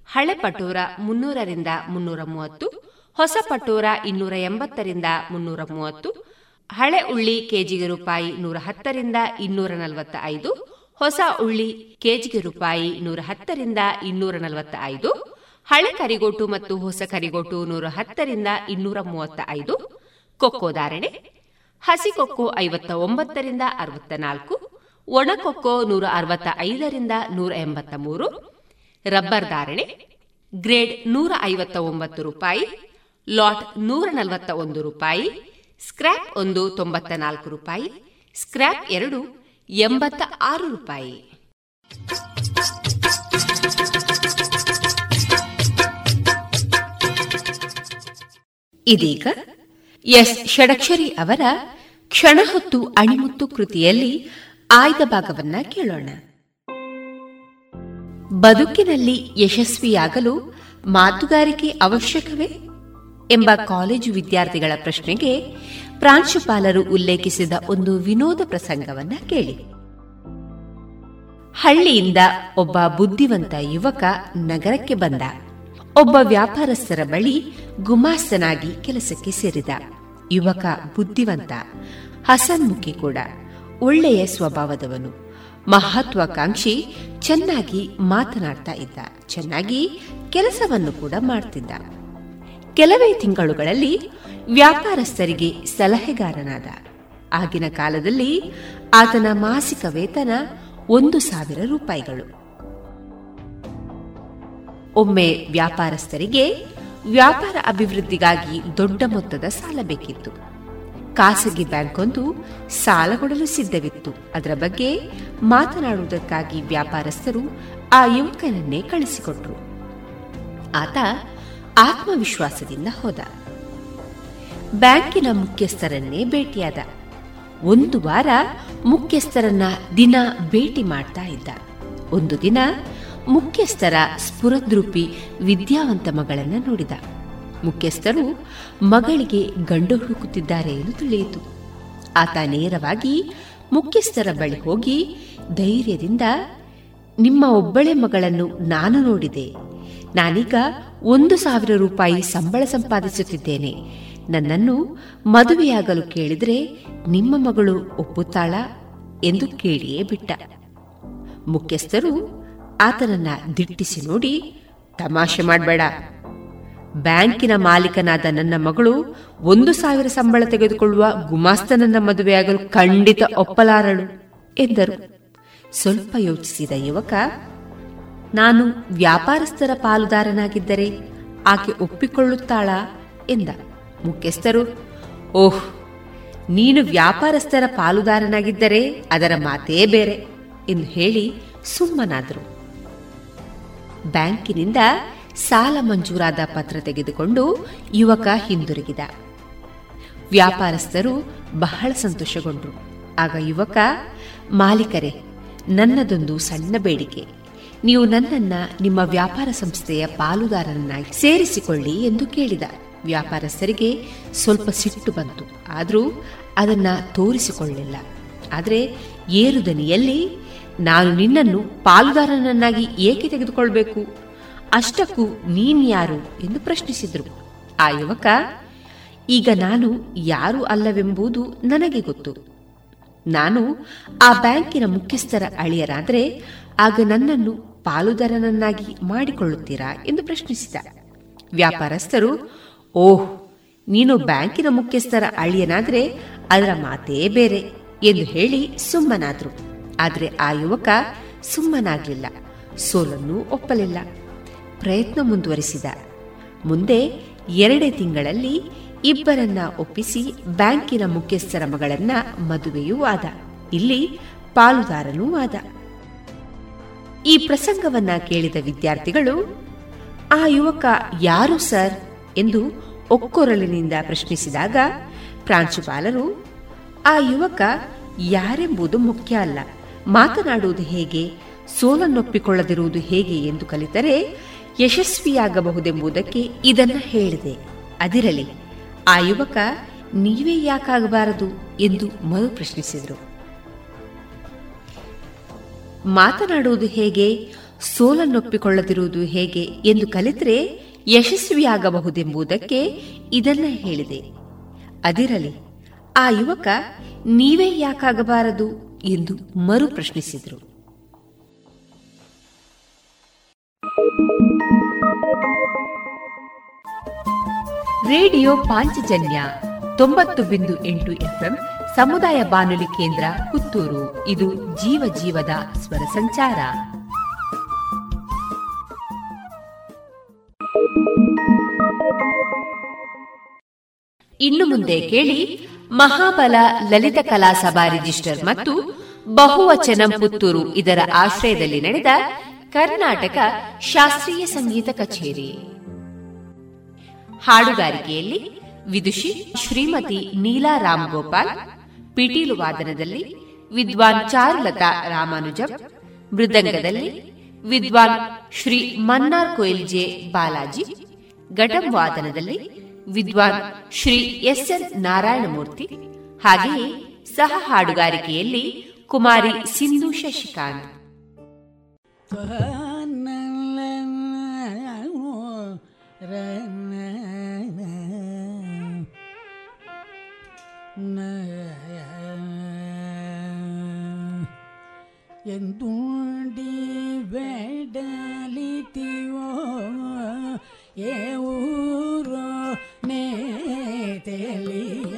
ಹಳೆ ಪಟೋರ ಮುನ್ನೂರರಿಂದ ಮುನ್ನೂರ ಮೂವತ್ತು. ಹೊಸ ಪಟೋರ ಇನ್ನೂರ ಎಂಬತ್ತರಿಂದ ಮುನ್ನೂರ ಮೂವತ್ತು. ಹಳೆ ಉಳ್ಳಿ ಕೆಜಿಗೆ ರೂಪಾಯಿ ನೂರ ಹತ್ತರಿಂದ ಇನ್ನೂರ ನಲವತ್ತ ಐದು. ಹೊಸ ಉಳ್ಳಿ, ಕೆಜಿಗೆ ರೂಪಾಯಿ ನೂರ ಹತ್ತರಿಂದ ಇನ್ನೂರ ನಲವತ್ತ ಐದು ಹಳೆ ಕರಿಗೋಟು ಮತ್ತು ಹೊಸ ಕರಿಗೋಟು ನೂರ ಹತ್ತರಿಂದ ಇನ್ನೂರ ಮೂವತ್ತ ಐದು ಕೊಕ್ಕೋ ಧಾರಣೆ, ಹಸಿ ಕೊಕ್ಕೋ ಐವತ್ತ ಒಂಬತ್ತರಿಂದ ಅರವತ್ತ ನಾಲ್ಕು ಒಣಕೊಕ್ಕೋ ನೂರ ಅರವತ್ತ ಐದರಿಂದ ನೂರ ಎಂಬತ್ತ ಮೂರು ರಬ್ಬರ್ ಧಾರಣೆ, ಗ್ರೇಡ್ ನೂರ ಐವತ್ತ ಒಂಬತ್ತು ರೂಪಾಯಿ, ಲಾಟ್ ನೂರ ನಲವತ್ತ ಒಂದು ರೂಪಾಯಿ, ಸ್ಕ್ರ್ಯಾಪ್ ಒಂದು ತೊಂಬತ್ತ ನಾಲ್ಕು ರೂಪಾಯಿ, ಸ್ಕ್ರ್ಯಾಪ್ ಎರಡು ಎಂಬತ್ತ ಆರು ರೂಪಾಯಿ. ಇದೀಗ ಎಸ್. ಷಡಕ್ಷರಿ ಅವರ ಕ್ಷಣ ಹೊತ್ತು ಅಣಿಮುತ್ತು ಕೃತಿಯಲ್ಲಿ ಆಯ್ದ ಭಾಗವನ್ನ ಕೇಳೋಣ. ಬದುಕಿನಲ್ಲಿ ಯಶಸ್ವಿಯಾಗಲು ಮಾತುಗಾರಿಕೆ ಅವಶ್ಯಕವೇ ಎಂಬ ಕಾಲೇಜು ವಿದ್ಯಾರ್ಥಿಗಳ ಪ್ರಶ್ನೆಗೆ ಪ್ರಾಂಶುಪಾಲರು ಉಲ್ಲೇಖಿಸಿದ ಒಂದು ವಿನೋದ ಪ್ರಸಂಗವನ್ನ ಕೇಳಿ. ಹಳ್ಳಿಯಿಂದ ಒಬ್ಬ ಬುದ್ಧಿವಂತ ಯುವಕ ನಗರಕ್ಕೆ ಬಂದ. ಒಬ್ಬ ವ್ಯಾಪಾರಸ್ಥರ ಬಳಿ ಗುಮಾಸ್ತನಾಗಿ ಕೆಲಸಕ್ಕೆ ಸೇರಿದ. ಯುವಕ ಬುದ್ಧಿವಂತ, ಹಸನ್ಮುಖಿ ಕೂಡ, ಒಳ್ಳೆಯ ಸ್ವಭಾವದವನು. ಮಹತ್ವಾಕಾಂಕ್ಷಿ, ಚೆನ್ನಾಗಿ ಮಾತನಾಡ್ತಾ ಇದ್ದ. ಚೆನ್ನಾಗಿ ಕೆಲಸವನ್ನು ಕೂಡ ಮಾಡ್ತಿದ್ದ. ಕೆಲವೇ ತಿಂಗಳುಗಳಲ್ಲಿ ವ್ಯಾಪಾರಸ್ಥರಿಗೆ ಸಲಹೆಗಾರನಾದ. ಆಗಿನ ಕಾಲದಲ್ಲಿ ಆತನ ಮಾಸಿಕ ವೇತನ ಒಂದು ಸಾವಿರ ರೂಪಾಯಿಗಳು. ಒಮ್ಮೆ ವ್ಯಾಪಾರಸ್ಥರಿಗೆ ವ್ಯಾಪಾರ ಅಭಿವೃದ್ಧಿಗಾಗಿ ದೊಡ್ಡ ಮೊತ್ತದ ಸಾಲ ಬೇಕಿತ್ತು. ಖಾಸಗಿ ಬ್ಯಾಂಕ್ ಒಂದು ಸಾಲ ಕೊಡಲು ಸಿದ್ಧವಿತ್ತು. ಅದರ ಬಗ್ಗೆ ಮಾತನಾಡುವುದಕ್ಕಾಗಿ ವ್ಯಾಪಾರಸ್ಥರು ಆ ಯುವಕನನ್ನೇ ಕಳಿಸಿಕೊಟ್ರು. ಆತ ಆತ್ಮವಿಶ್ವಾಸದಿಂದ ಹೋದ. ಬ್ಯಾಂಕಿನ ಮುಖ್ಯಸ್ಥರನ್ನೇ ಭೇಟಿಯಾದ. ಒಂದು ವಾರ ಮುಖ್ಯಸ್ಥರನ್ನ ದಿನ ಭೇಟಿ ಮಾಡ್ತಾ ಇದ್ದ. ಒಂದು ದಿನ ಮುಖ್ಯಸ್ಥರ ಸ್ಫುರದ್ರೂಪಿ ವಿದ್ಯಾವಂತ ಮಗಳನ್ನ ನೋಡಿದ. ಮುಖ್ಯಸ್ಥರು ಮಗಳಿಗೆ ಗಂಡು ಹುಡುಕುತ್ತಿದ್ದಾರೆ ಎಂದು ತಿಳಿಯಿತು. ಆತ ನೇರವಾಗಿ ಮುಖ್ಯಸ್ಥರ ಬಳಿ ಹೋಗಿ ಧೈರ್ಯದಿಂದ, ನಿಮ್ಮ ಒಬ್ಬಳೆ ಮಗಳನ್ನು ನಾನು ನೋಡಿದೆ. ನಾನೀಗ ಒಂದು ಸಾವಿರ ರೂಪಾಯಿ ಸಂಬಳ ಸಂಪಾದಿಸುತ್ತಿದ್ದೇನೆ. ನನ್ನನ್ನು ಮದುವೆಯಾಗಲು ಕೇಳಿದರೆ ನಿಮ್ಮ ಮಗಳು ಒಪ್ಪುತ್ತಾಳ ಎಂದು ಕೇಳಿಯೇ ಬಿಟ್ಟ. ಮುಖ್ಯಸ್ಥರು ಆತನನ್ನ ದಿಟ್ಟಿಸಿ ನೋಡಿ, ತಮಾಷೆ ಮಾಡಬೇಡ. ಬ್ಯಾಂಕಿನ ಮಾಲೀಕನಾದ ನನ್ನ ಮಗಳು ಒಂದು ಸಾವಿರ ಸಂಬಳ ತೆಗೆದುಕೊಳ್ಳುವ ಗುಮಾಸ್ತನನ್ನ ಮದುವೆಯಾಗಲು ಖಂಡಿತ ಒಪ್ಪಲಾರಳು ಎಂದರು. ಸ್ವಲ್ಪ ಯೋಚಿಸಿದ ಯುವಕ, ನಾನು ವ್ಯಾಪಾರಸ್ಥರ ಪಾಲುದಾರನಾಗಿದ್ದರೆ ಆಕೆ ಒಪ್ಪಿಕೊಳ್ಳುತ್ತಾಳಾ ಎಂದ. ಮುಖ್ಯಸ್ಥರು, ಓಹ್, ನೀನು ವ್ಯಾಪಾರಸ್ಥರ ಪಾಲುದಾರನಾಗಿದ್ದರೆ ಅದರ ಮಾತೇ ಬೇರೆ ಎಂದು ಹೇಳಿ ಸುಮ್ಮನಾದರು. ಬ್ಯಾಂಕಿನಿಂದ ಸಾಲ ಮಂಜೂರಾದ ಪತ್ರ ತೆಗೆದುಕೊಂಡು ಯುವಕ ಹಿಂದಿರುಗಿದ. ವ್ಯಾಪಾರಸ್ಥರು ಬಹಳ ಸಂತೋಷಗೊಂಡರು. ಆಗ ಯುವಕ, ಮಾಲೀಕರೇ, ನನ್ನದೊಂದು ಸಣ್ಣ ಬೇಡಿಕೆ. ನೀವು ನನ್ನನ್ನ ನಿಮ್ಮ ವ್ಯಾಪಾರ ಸಂಸ್ಥೆಯ ಪಾಲುದಾರನನ್ನಾಗಿ ಸೇರಿಸಿಕೊಳ್ಳಿ ಎಂದು ಕೇಳಿದ. ವ್ಯಾಪಾರಸ್ಥರಿಗೆ ಸ್ವಲ್ಪ ಸಿಟ್ಟು ಬಂತು. ಆದರೂ ಅದನ್ನ ತೋರಿಸಿಕೊಳ್ಳಲಿಲ್ಲ. ಆದರೆ ಏರುದನಿಯಲ್ಲಿ, ನಾನು ನಿನ್ನನ್ನು ಪಾಲುದಾರನನ್ನಾಗಿ ಏಕೆ ತೆಗೆದುಕೊಳ್ಬೇಕು? ಅಷ್ಟಕ್ಕೂ ನೀನ್ ಯಾರು? ಎಂದು ಪ್ರಶ್ನಿಸಿದ್ರು. ಆ ಯುವಕ, ಈಗ ನಾನು ಯಾರು ಅಲ್ಲವೆಂಬುದು ನನಗೆ ಗೊತ್ತು. ನಾನು ಆ ಬ್ಯಾಂಕಿನ ಮುಖ್ಯಸ್ಥರ ಅಳಿಯರಾದರೆ ಆಗ ನನ್ನನ್ನು ಪಾಲುದಾರನನ್ನಾಗಿ ಮಾಡಿಕೊಳ್ಳುತ್ತೀರಾ? ಎಂದು ಪ್ರಶ್ನಿಸಿದ. ವ್ಯಾಪಾರಸ್ಥರು ಓಹ್, ನೀನು ಬ್ಯಾಂಕಿನ ಮುಖ್ಯಸ್ಥರ ಅಳಿಯನಾದ್ರೆ ಅದರ ಮಾತೇ ಬೇರೆ ಎಂದು ಹೇಳಿ ಸುಮ್ಮನಾದ್ರು. ಆದರೆ ಆ ಯುವಕ ಸುಮ್ಮನಾಗ್ಲಿಲ್ಲ, ಸೋಲನ್ನು ಒಪ್ಪಲಿಲ್ಲ. ಪ್ರಯತ್ನ ಮುಂದುವರಿಸಿದ. ಮುಂದೆ ಎರಡೇ ತಿಂಗಳಲ್ಲಿ ಇಬ್ಬರನ್ನ ಒಪ್ಪಿಸಿ ಬ್ಯಾಂಕಿನ ಮುಖ್ಯಸ್ಥರ ಮಗಳನ್ನ ಮದುವೆಯೂ ಆದ. ಇಲ್ಲಿ ಪಾಲುದಾರನೂ ಆದ. ಈ ಪ್ರಸಂಗವನ್ನ ಕೇಳಿದ ವಿದ್ಯಾರ್ಥಿಗಳು, ಆ ಯುವಕ ಯಾರು ಸರ್? ಎಂದು ಒಕ್ಕೊರಲಿನಿಂದ ಪ್ರಶ್ನಿಸಿದಾಗ ಪ್ರಾಂಶುಪಾಲರು, ಆ ಯುವಕ ಯಾರೆಂಬುದು ಮುಖ್ಯ ಅಲ್ಲ. ಮಾತನಾಡುವುದು ಹೇಗೆ? ಸೋಲನ್ನೊಪ್ಪಿಕೊಳ್ಳದಿರುವುದು ಹೇಗೆ ಎಂದು ಕಲಿತರೆ ಯಶಸ್ವಿಯಾಗಬಹುದೆಂಬುದಕ್ಕೆ ಇದನ್ನ ಹೇಳಿದೆ. ಅದಿರಲಿ, ಆ ಯುವಕ ನೀವೇ ಯಾಕಾಗಬಾರದು? ಎಂದು ಮರು ಪ್ರಶ್ನಿಸಿದರು. ಮಾತನಾಡುವುದು ಹೇಗೆ? ಸೋಲನ್ನೊಪ್ಪಿಕೊಳ್ಳದಿರುವುದು ಹೇಗೆ? ಎಂದು ಕಲಿತರೆ ಯಶಸ್ವಿಯಾಗಬಹುದೆಂಬುದಕ್ಕೆ ಇದನ್ನ ಹೇಳಿದೆ. ಅದಿರಲಿ, ಆ ಯುವಕ ನೀವೇ ಯಾಕಾಗಬಾರದು ಎಂದು ಮರು ಪ್ರಶ್ನಿಸಿದರು. ರೇಡಿಯೋ ಪಾಂಚಜನ್ಯ ತೊಂಬತ್ತು ಬಿಂದು ಎಂಟು ಎಫ್ಎಂ ಸಮುದಾಯ ಬಾನುಲಿ ಕೇಂದ್ರ ಪುತ್ತೂರು. ಇದು ಜೀವ ಜೀವದ ಸ್ವರ ಸಂಚಾರ. ಇನ್ನು ಮುಂದೆ ಕೇಳಿ ಮಹಾಬಲ ಲಲಿತ ಕಲಾ ಸಭಾ ರಿಜಿಸ್ಟರ್ ಮತ್ತು ಬಹುವಚನ ಪುತ್ತೂರು ಇದರ ಆಶ್ರಯದಲ್ಲಿ ನಡೆದ ಕರ್ನಾಟಕ ಶಾಸ್ತ್ರೀಯ ಸಂಗೀತ ಕಚೇರಿ. ಹಾಡುಗಾರಿಕೆಯಲ್ಲಿ ವಿದುಷಿ ಶ್ರೀಮತಿ ನೀಲಾ ರಾಮ್ ಗೋಪಾಲ್ ಪಿಟೀಲು ವಾದನದಲ್ಲಿ ವಿದ್ವಾನ್ ಚಾರುಲತಾ ರಾಮಾನುಜಂ, ಮೃದಂಗದಲ್ಲಿ ವಿದ್ವಾನ್ ಶ್ರೀ ಮನ್ನಾರ್ ಕೊಯಿಲ್ಜೆ ಬಾಲಾಜಿ ಘಟಂ ವಾದನದಲ್ಲಿ ವಿದ್ವಾನ್ ಶ್ರೀ ಎಸ್ ಎನ್ ನಾರಾಯಣಮೂರ್ತಿ ಹಾಗೆಯೇ ಸಹ ಹಾಡುಗಾರಿಕೆಯಲ್ಲಿ ಕುಮಾರಿ ಸಿಂಧು ಶಶಿಕಾಂತ್ ಎಂದುಂಡಿ ಬೆಡಲಿತಿವೋ ಏ ಊರೋ ನೇ ತೆಲಿಯ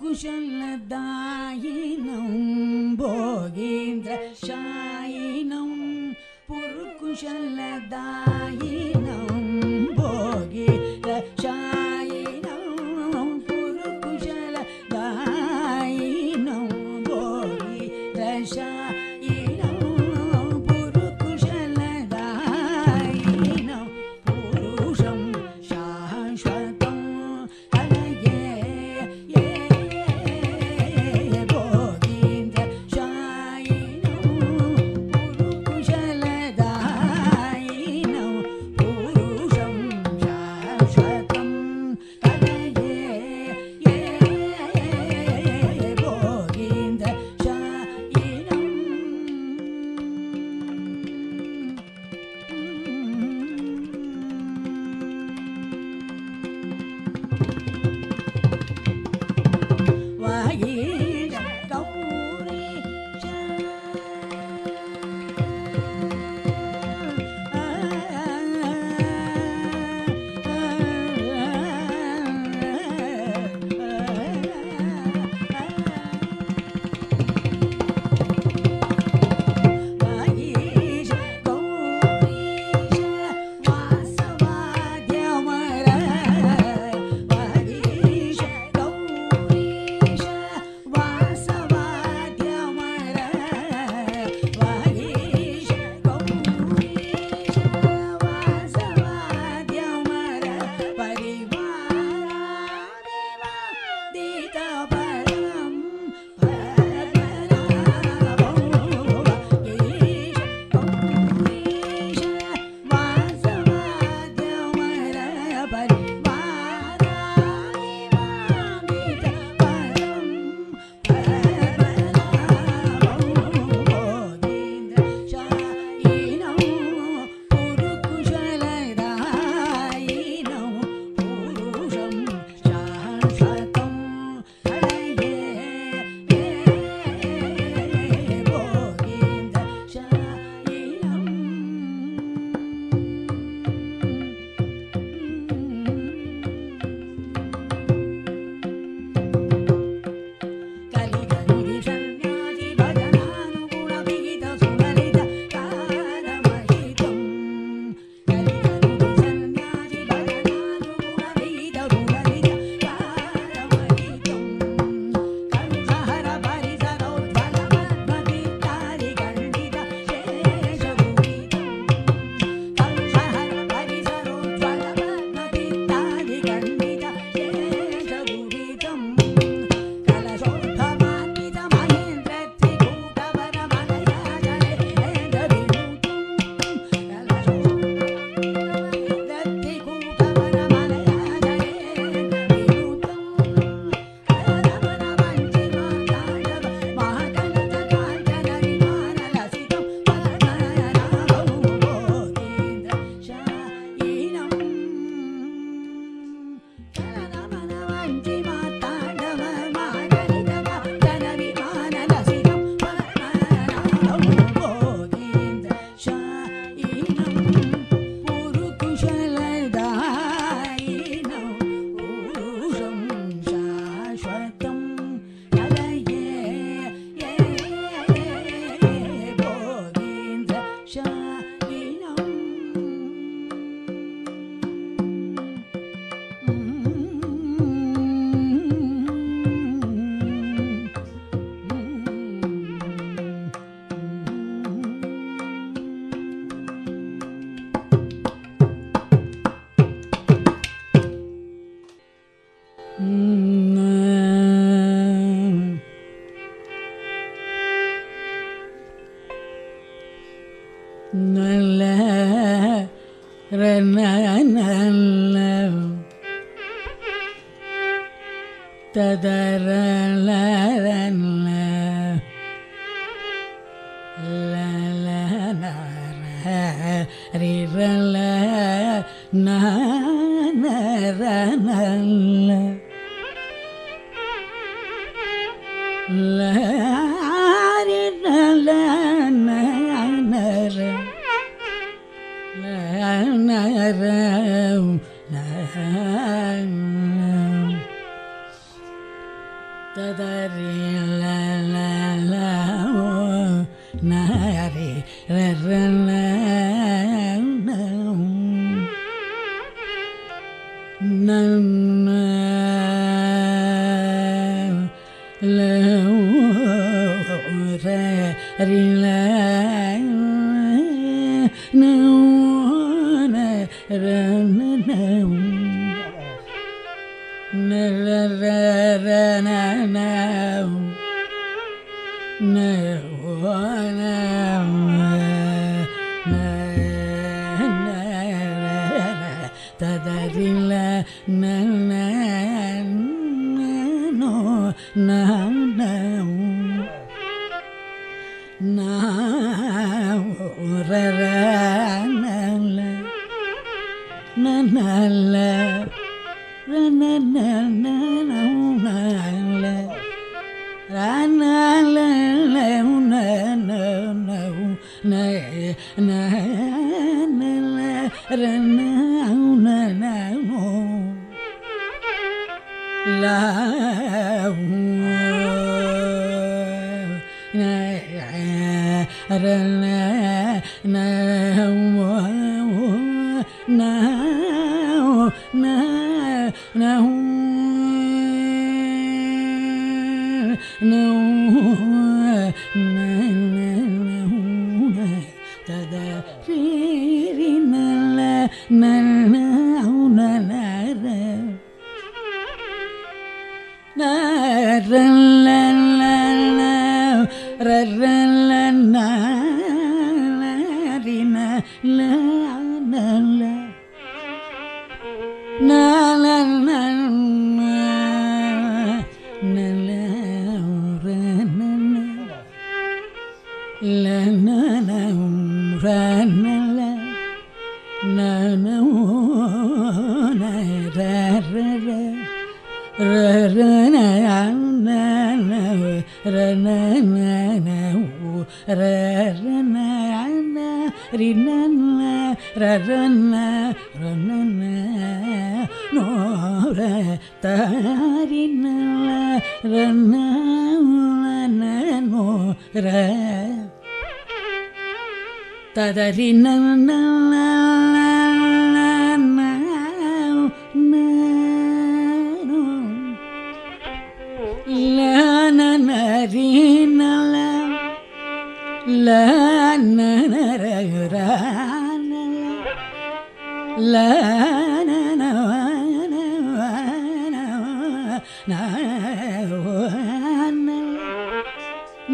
कुशलदायिनं भोगेन्द्रशायिनम् पुरु कुशलदायि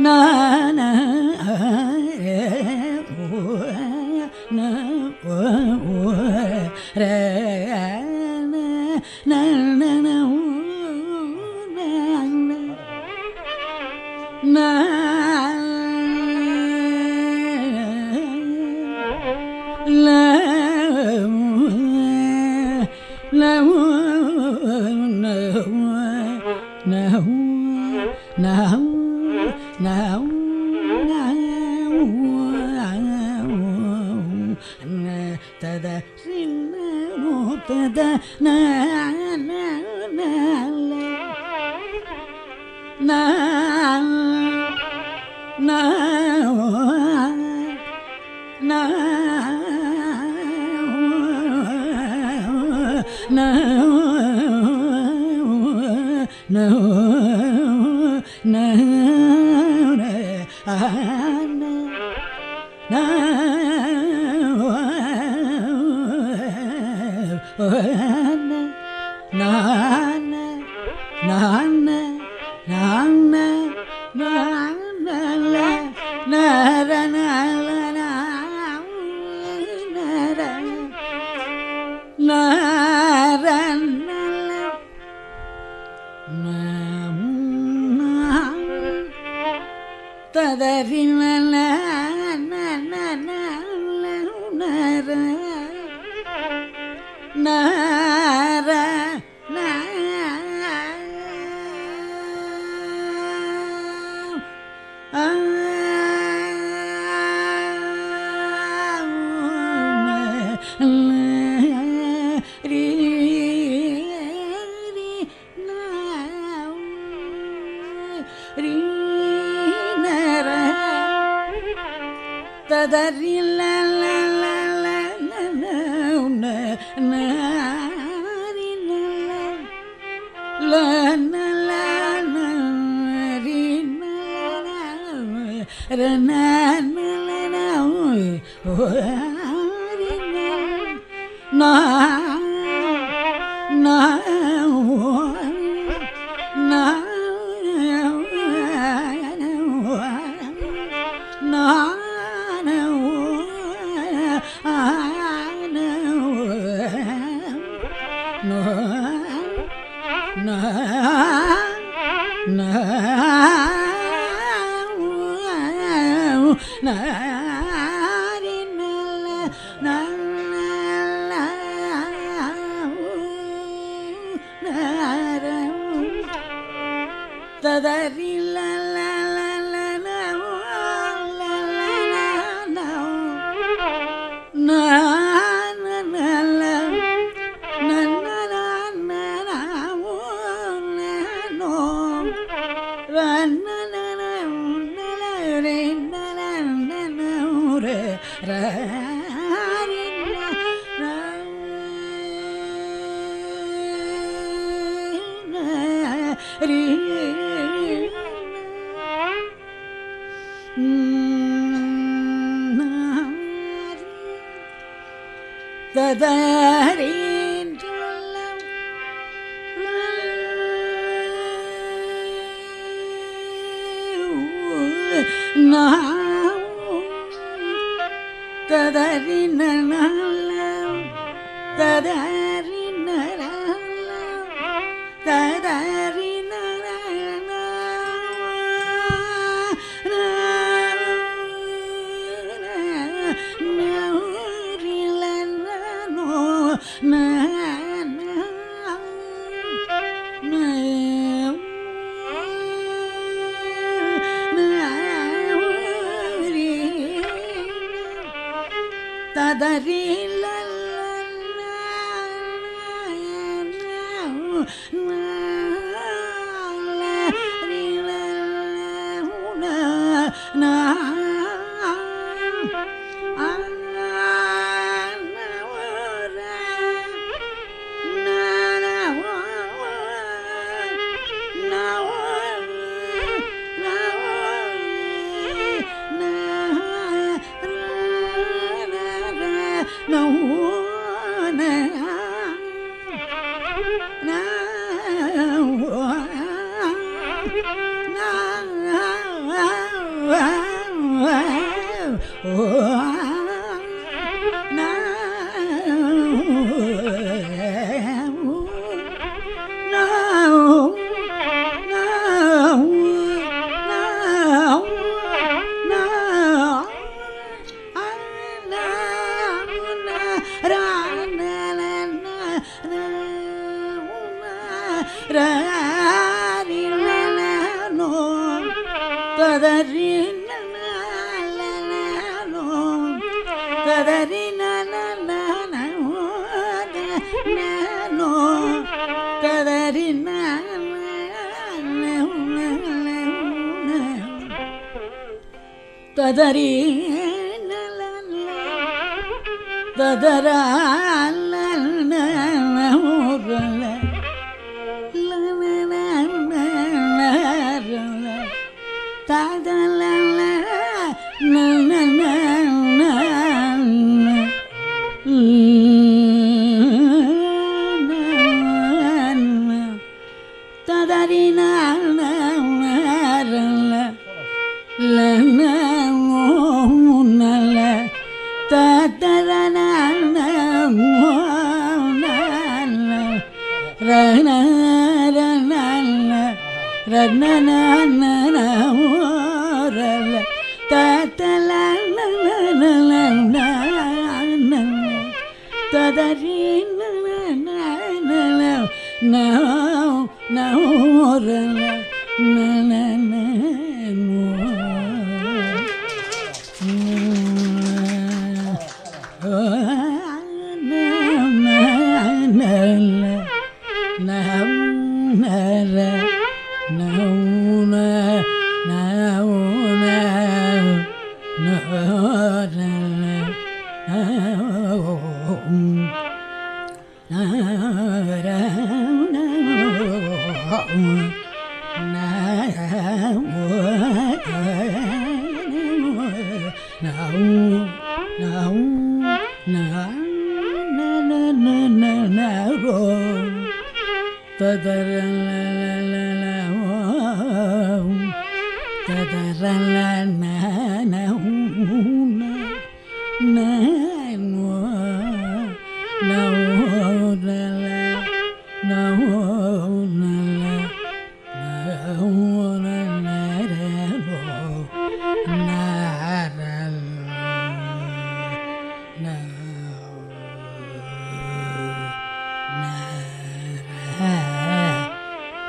ನಾನ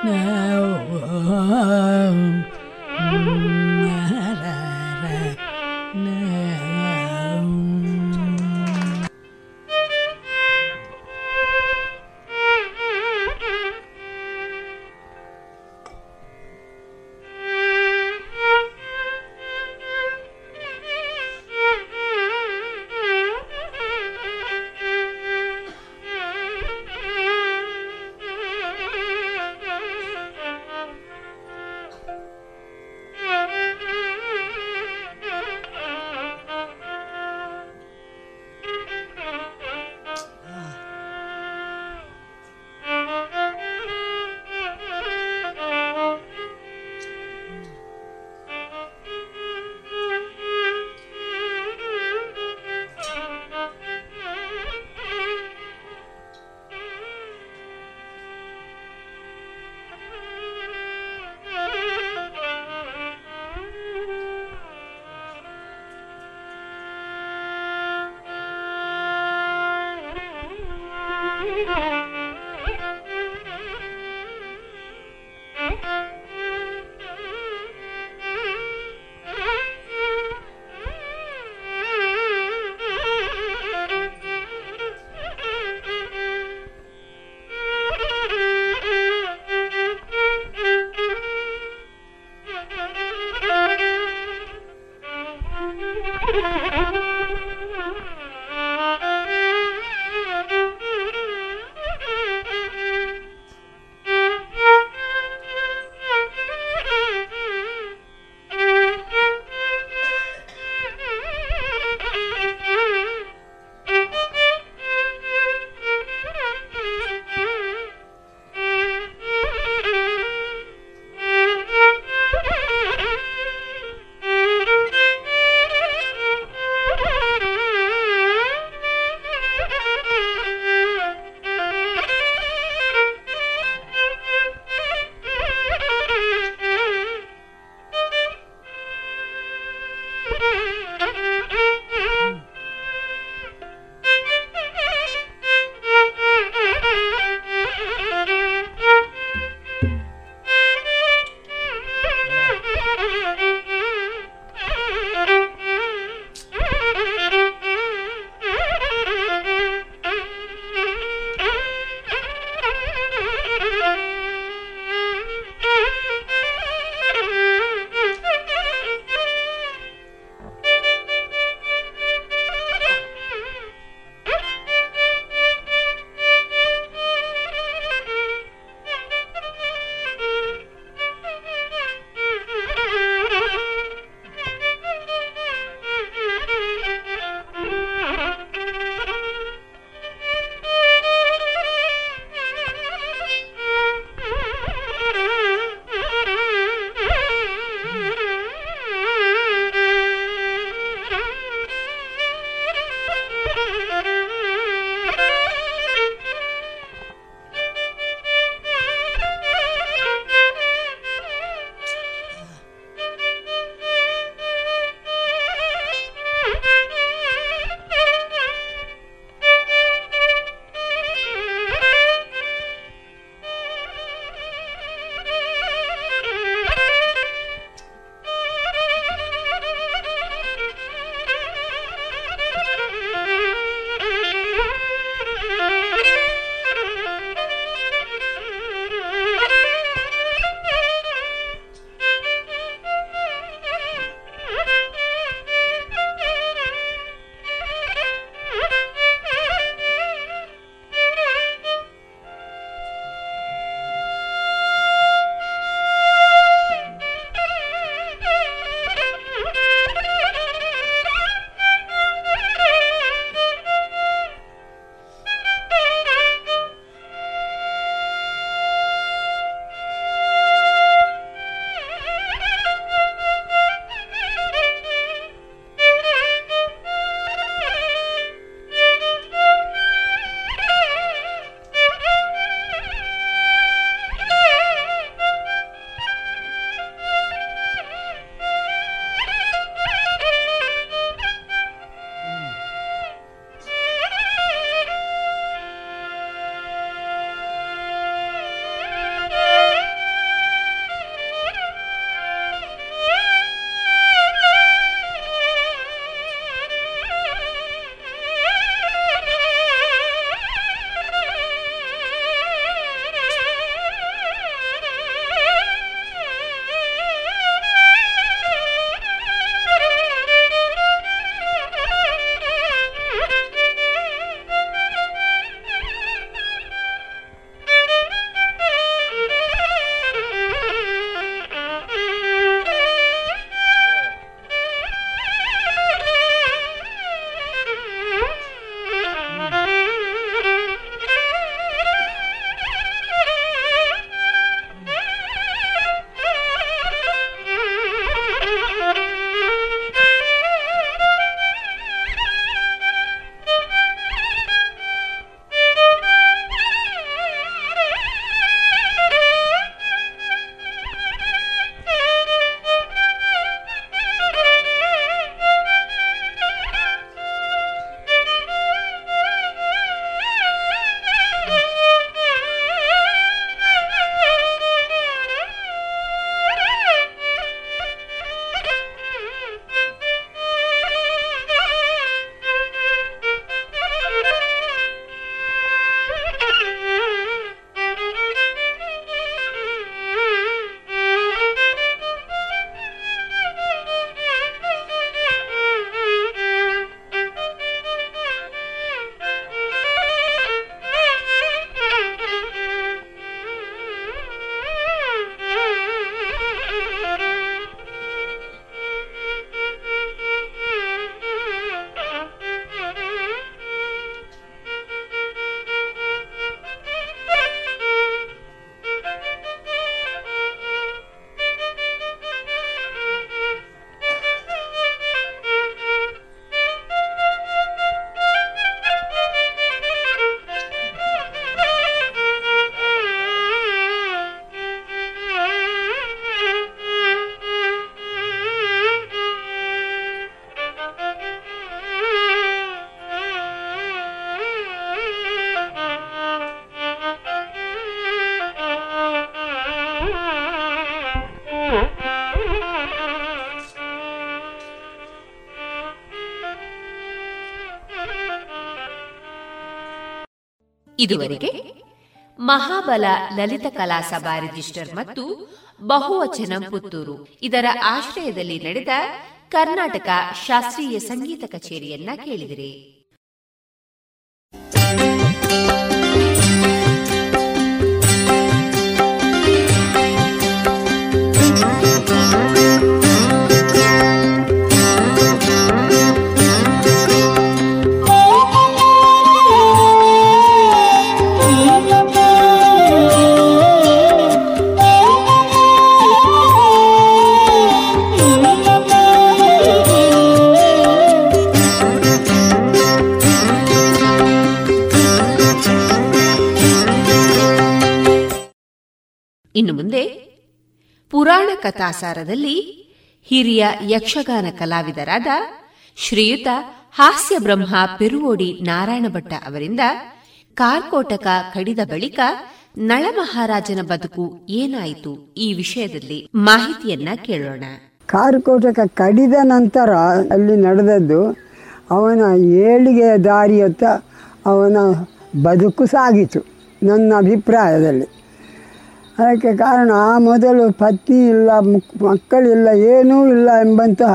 now. ಇದುವರೆಗೆ ಮಹಾಬಲ ಲಲಿತ ಕಲಾ ಸಭಾ ರಿಜಿಸ್ಟರ್ ಮತ್ತು ಬಹುವಚನ ಪುತ್ತೂರು. ಇದರ ಆಶ್ರಯದಲ್ಲಿ ನಡೆದ ಕರ್ನಾಟಕ ಶಾಸ್ತ್ರೀಯ ಸಂಗೀತ ಕಚೇರಿಯನ್ನ ಕೇಳಿದಿರಿ. ಕಥಾಸಾರದಲ್ಲಿ ಹಿರಿಯ ಯಕ್ಷಗಾನ ಕಲಾವಿದರಾದ ಶ್ರೀಯುತ ಹಾಸ್ಯ ಬ್ರಹ್ಮ ಪೆರುವೋಡಿ ನಾರಾಯಣ ಭಟ್ಟ ಅವರಿಂದ ಕಾರ್ಕೋಟಕ ಕಡಿದ ಬಳಿಕ ನಳ ಮಹಾರಾಜನ ಬದುಕು ಏನಾಯಿತು ಈ ವಿಷಯದಲ್ಲಿ ಮಾಹಿತಿಯನ್ನ ಕೇಳೋಣ. ಕಾರ್ಕೋಟಕ ಕಡಿದ ನಂತರ ಅಲ್ಲಿ ನಡೆದದ್ದು ಅವನ ಏಳಿಗೆಯ ದಾರಿಯತ್ತ ಅವನ ಬದುಕು ಸಾಗಿತು ನನ್ನ ಅಭಿಪ್ರಾಯದಲ್ಲಿ. ಅದಕ್ಕೆ ಕಾರಣ ಆ ಮೊದಲು ಪತ್ನಿ ಇಲ್ಲ ಮಕ್ಕಳಿಲ್ಲ ಏನೂ ಇಲ್ಲ ಎಂಬಂತಹ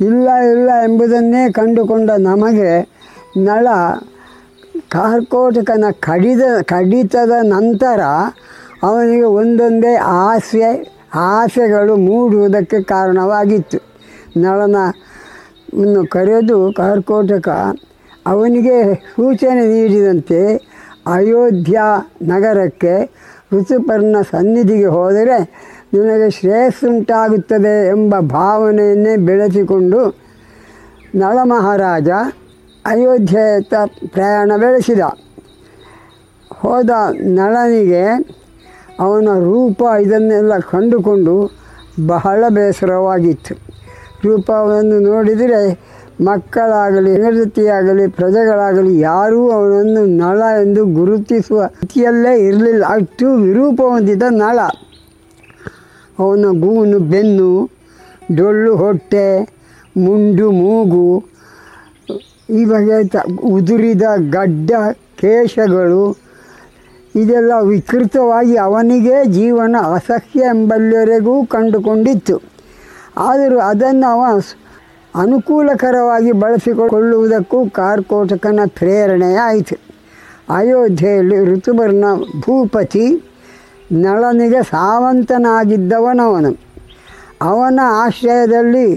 ಇಲ್ಲ ಇಲ್ಲ ಎಂಬುದನ್ನೇ ಕಂಡುಕೊಂಡ ನಮಗೆ ನಳ ಕಾರ್ಕೋಟಕನ ಕಡಿದ, ಕಡಿತದ ನಂತರ ಅವನಿಗೆ ಒಂದೊಂದೇ ಆಸೆ, ಆಸೆಗಳು ಮೂಡುವುದಕ್ಕೆ ಕಾರಣವಾಗಿತ್ತು. ನಳನ ಕರೆದು ಕಾರ್ಕೋಟಕ ಅವನಿಗೆ ಸೂಚನೆ ನೀಡಿದಂತೆ ಅಯೋಧ್ಯ ನಗರಕ್ಕೆ ಋತುಪರ್ಣ ಸನ್ನಿಧಿಗೆ ಹೋದರೆ ನಿನಗೆ ಶ್ರೇಯಸ್ಸುಂಟಾಗುತ್ತದೆ ಎಂಬ ಭಾವನೆಯನ್ನೇ ಬೆಳೆಸಿಕೊಂಡು ನಳ ಮಹಾರಾಜ ಅಯೋಧ್ಯೆಯತ್ತ ಪ್ರಯಾಣ ಬೆಳೆಸಿದ. ಹೋದ ನಳನಿಗೆ ಅವನ ರೂಪ ಇದನ್ನೆಲ್ಲ ಕಂಡುಕೊಂಡು ಬಹಳ ಬೇಸರವಾಗಿತ್ತು. ರೂಪವನ್ನು ನೋಡಿದರೆ ಮಕ್ಕಳಾಗಲಿ ಹೆಂಡತಿಯಾಗಲಿ ಪ್ರಜೆಗಳಾಗಲಿ, ಯಾರೂ ಅವನನ್ನು ನಳ ಎಂದು ಗುರುತಿಸುವ ಸ್ಥಿತಿಯಲ್ಲೇ ಇರಲಿಲ್ಲ. ಅಷ್ಟು ವಿರೂಪ ಹೊಂದಿದ ನಳ. ಅವನ ಗೂನು ಬೆನ್ನು, ಡೊಳ್ಳು ಹೊಟ್ಟೆ, ಮುಂಡು ಮೂಗು, ಈ ಬಗೆಯ ಉದುರಿದ ಗಡ್ಡ ಕೇಶಗಳು, ಇದೆಲ್ಲ ವಿಕೃತವಾಗಿ ಅವನಿಗೆ ಜೀವನ ಅಸಹ್ಯ ಎಂಬಲ್ಲಿವರೆಗೂ ಕಂಡುಕೊಂಡಿತ್ತು. ಆದರೂ ಅದನ್ನು ಅವ ಅನುಕೂಲಕರವಾಗಿ ಬಳಸಿಕೊಳ್ಳುವುದಕ್ಕೂ ಕಾರ್ಕೋಟಕನ ಪ್ರೇರಣೆಯಾಯಿತು. ಅಯೋಧ್ಯೆಯಲ್ಲಿ ಋತುಬರ್ಣ ಭೂಪತಿ ನಳನಿಗೆ ಸಾವಂತನಾಗಿದ್ದವನವನು. ಅವನ ಆಶ್ರಯದಲ್ಲಿ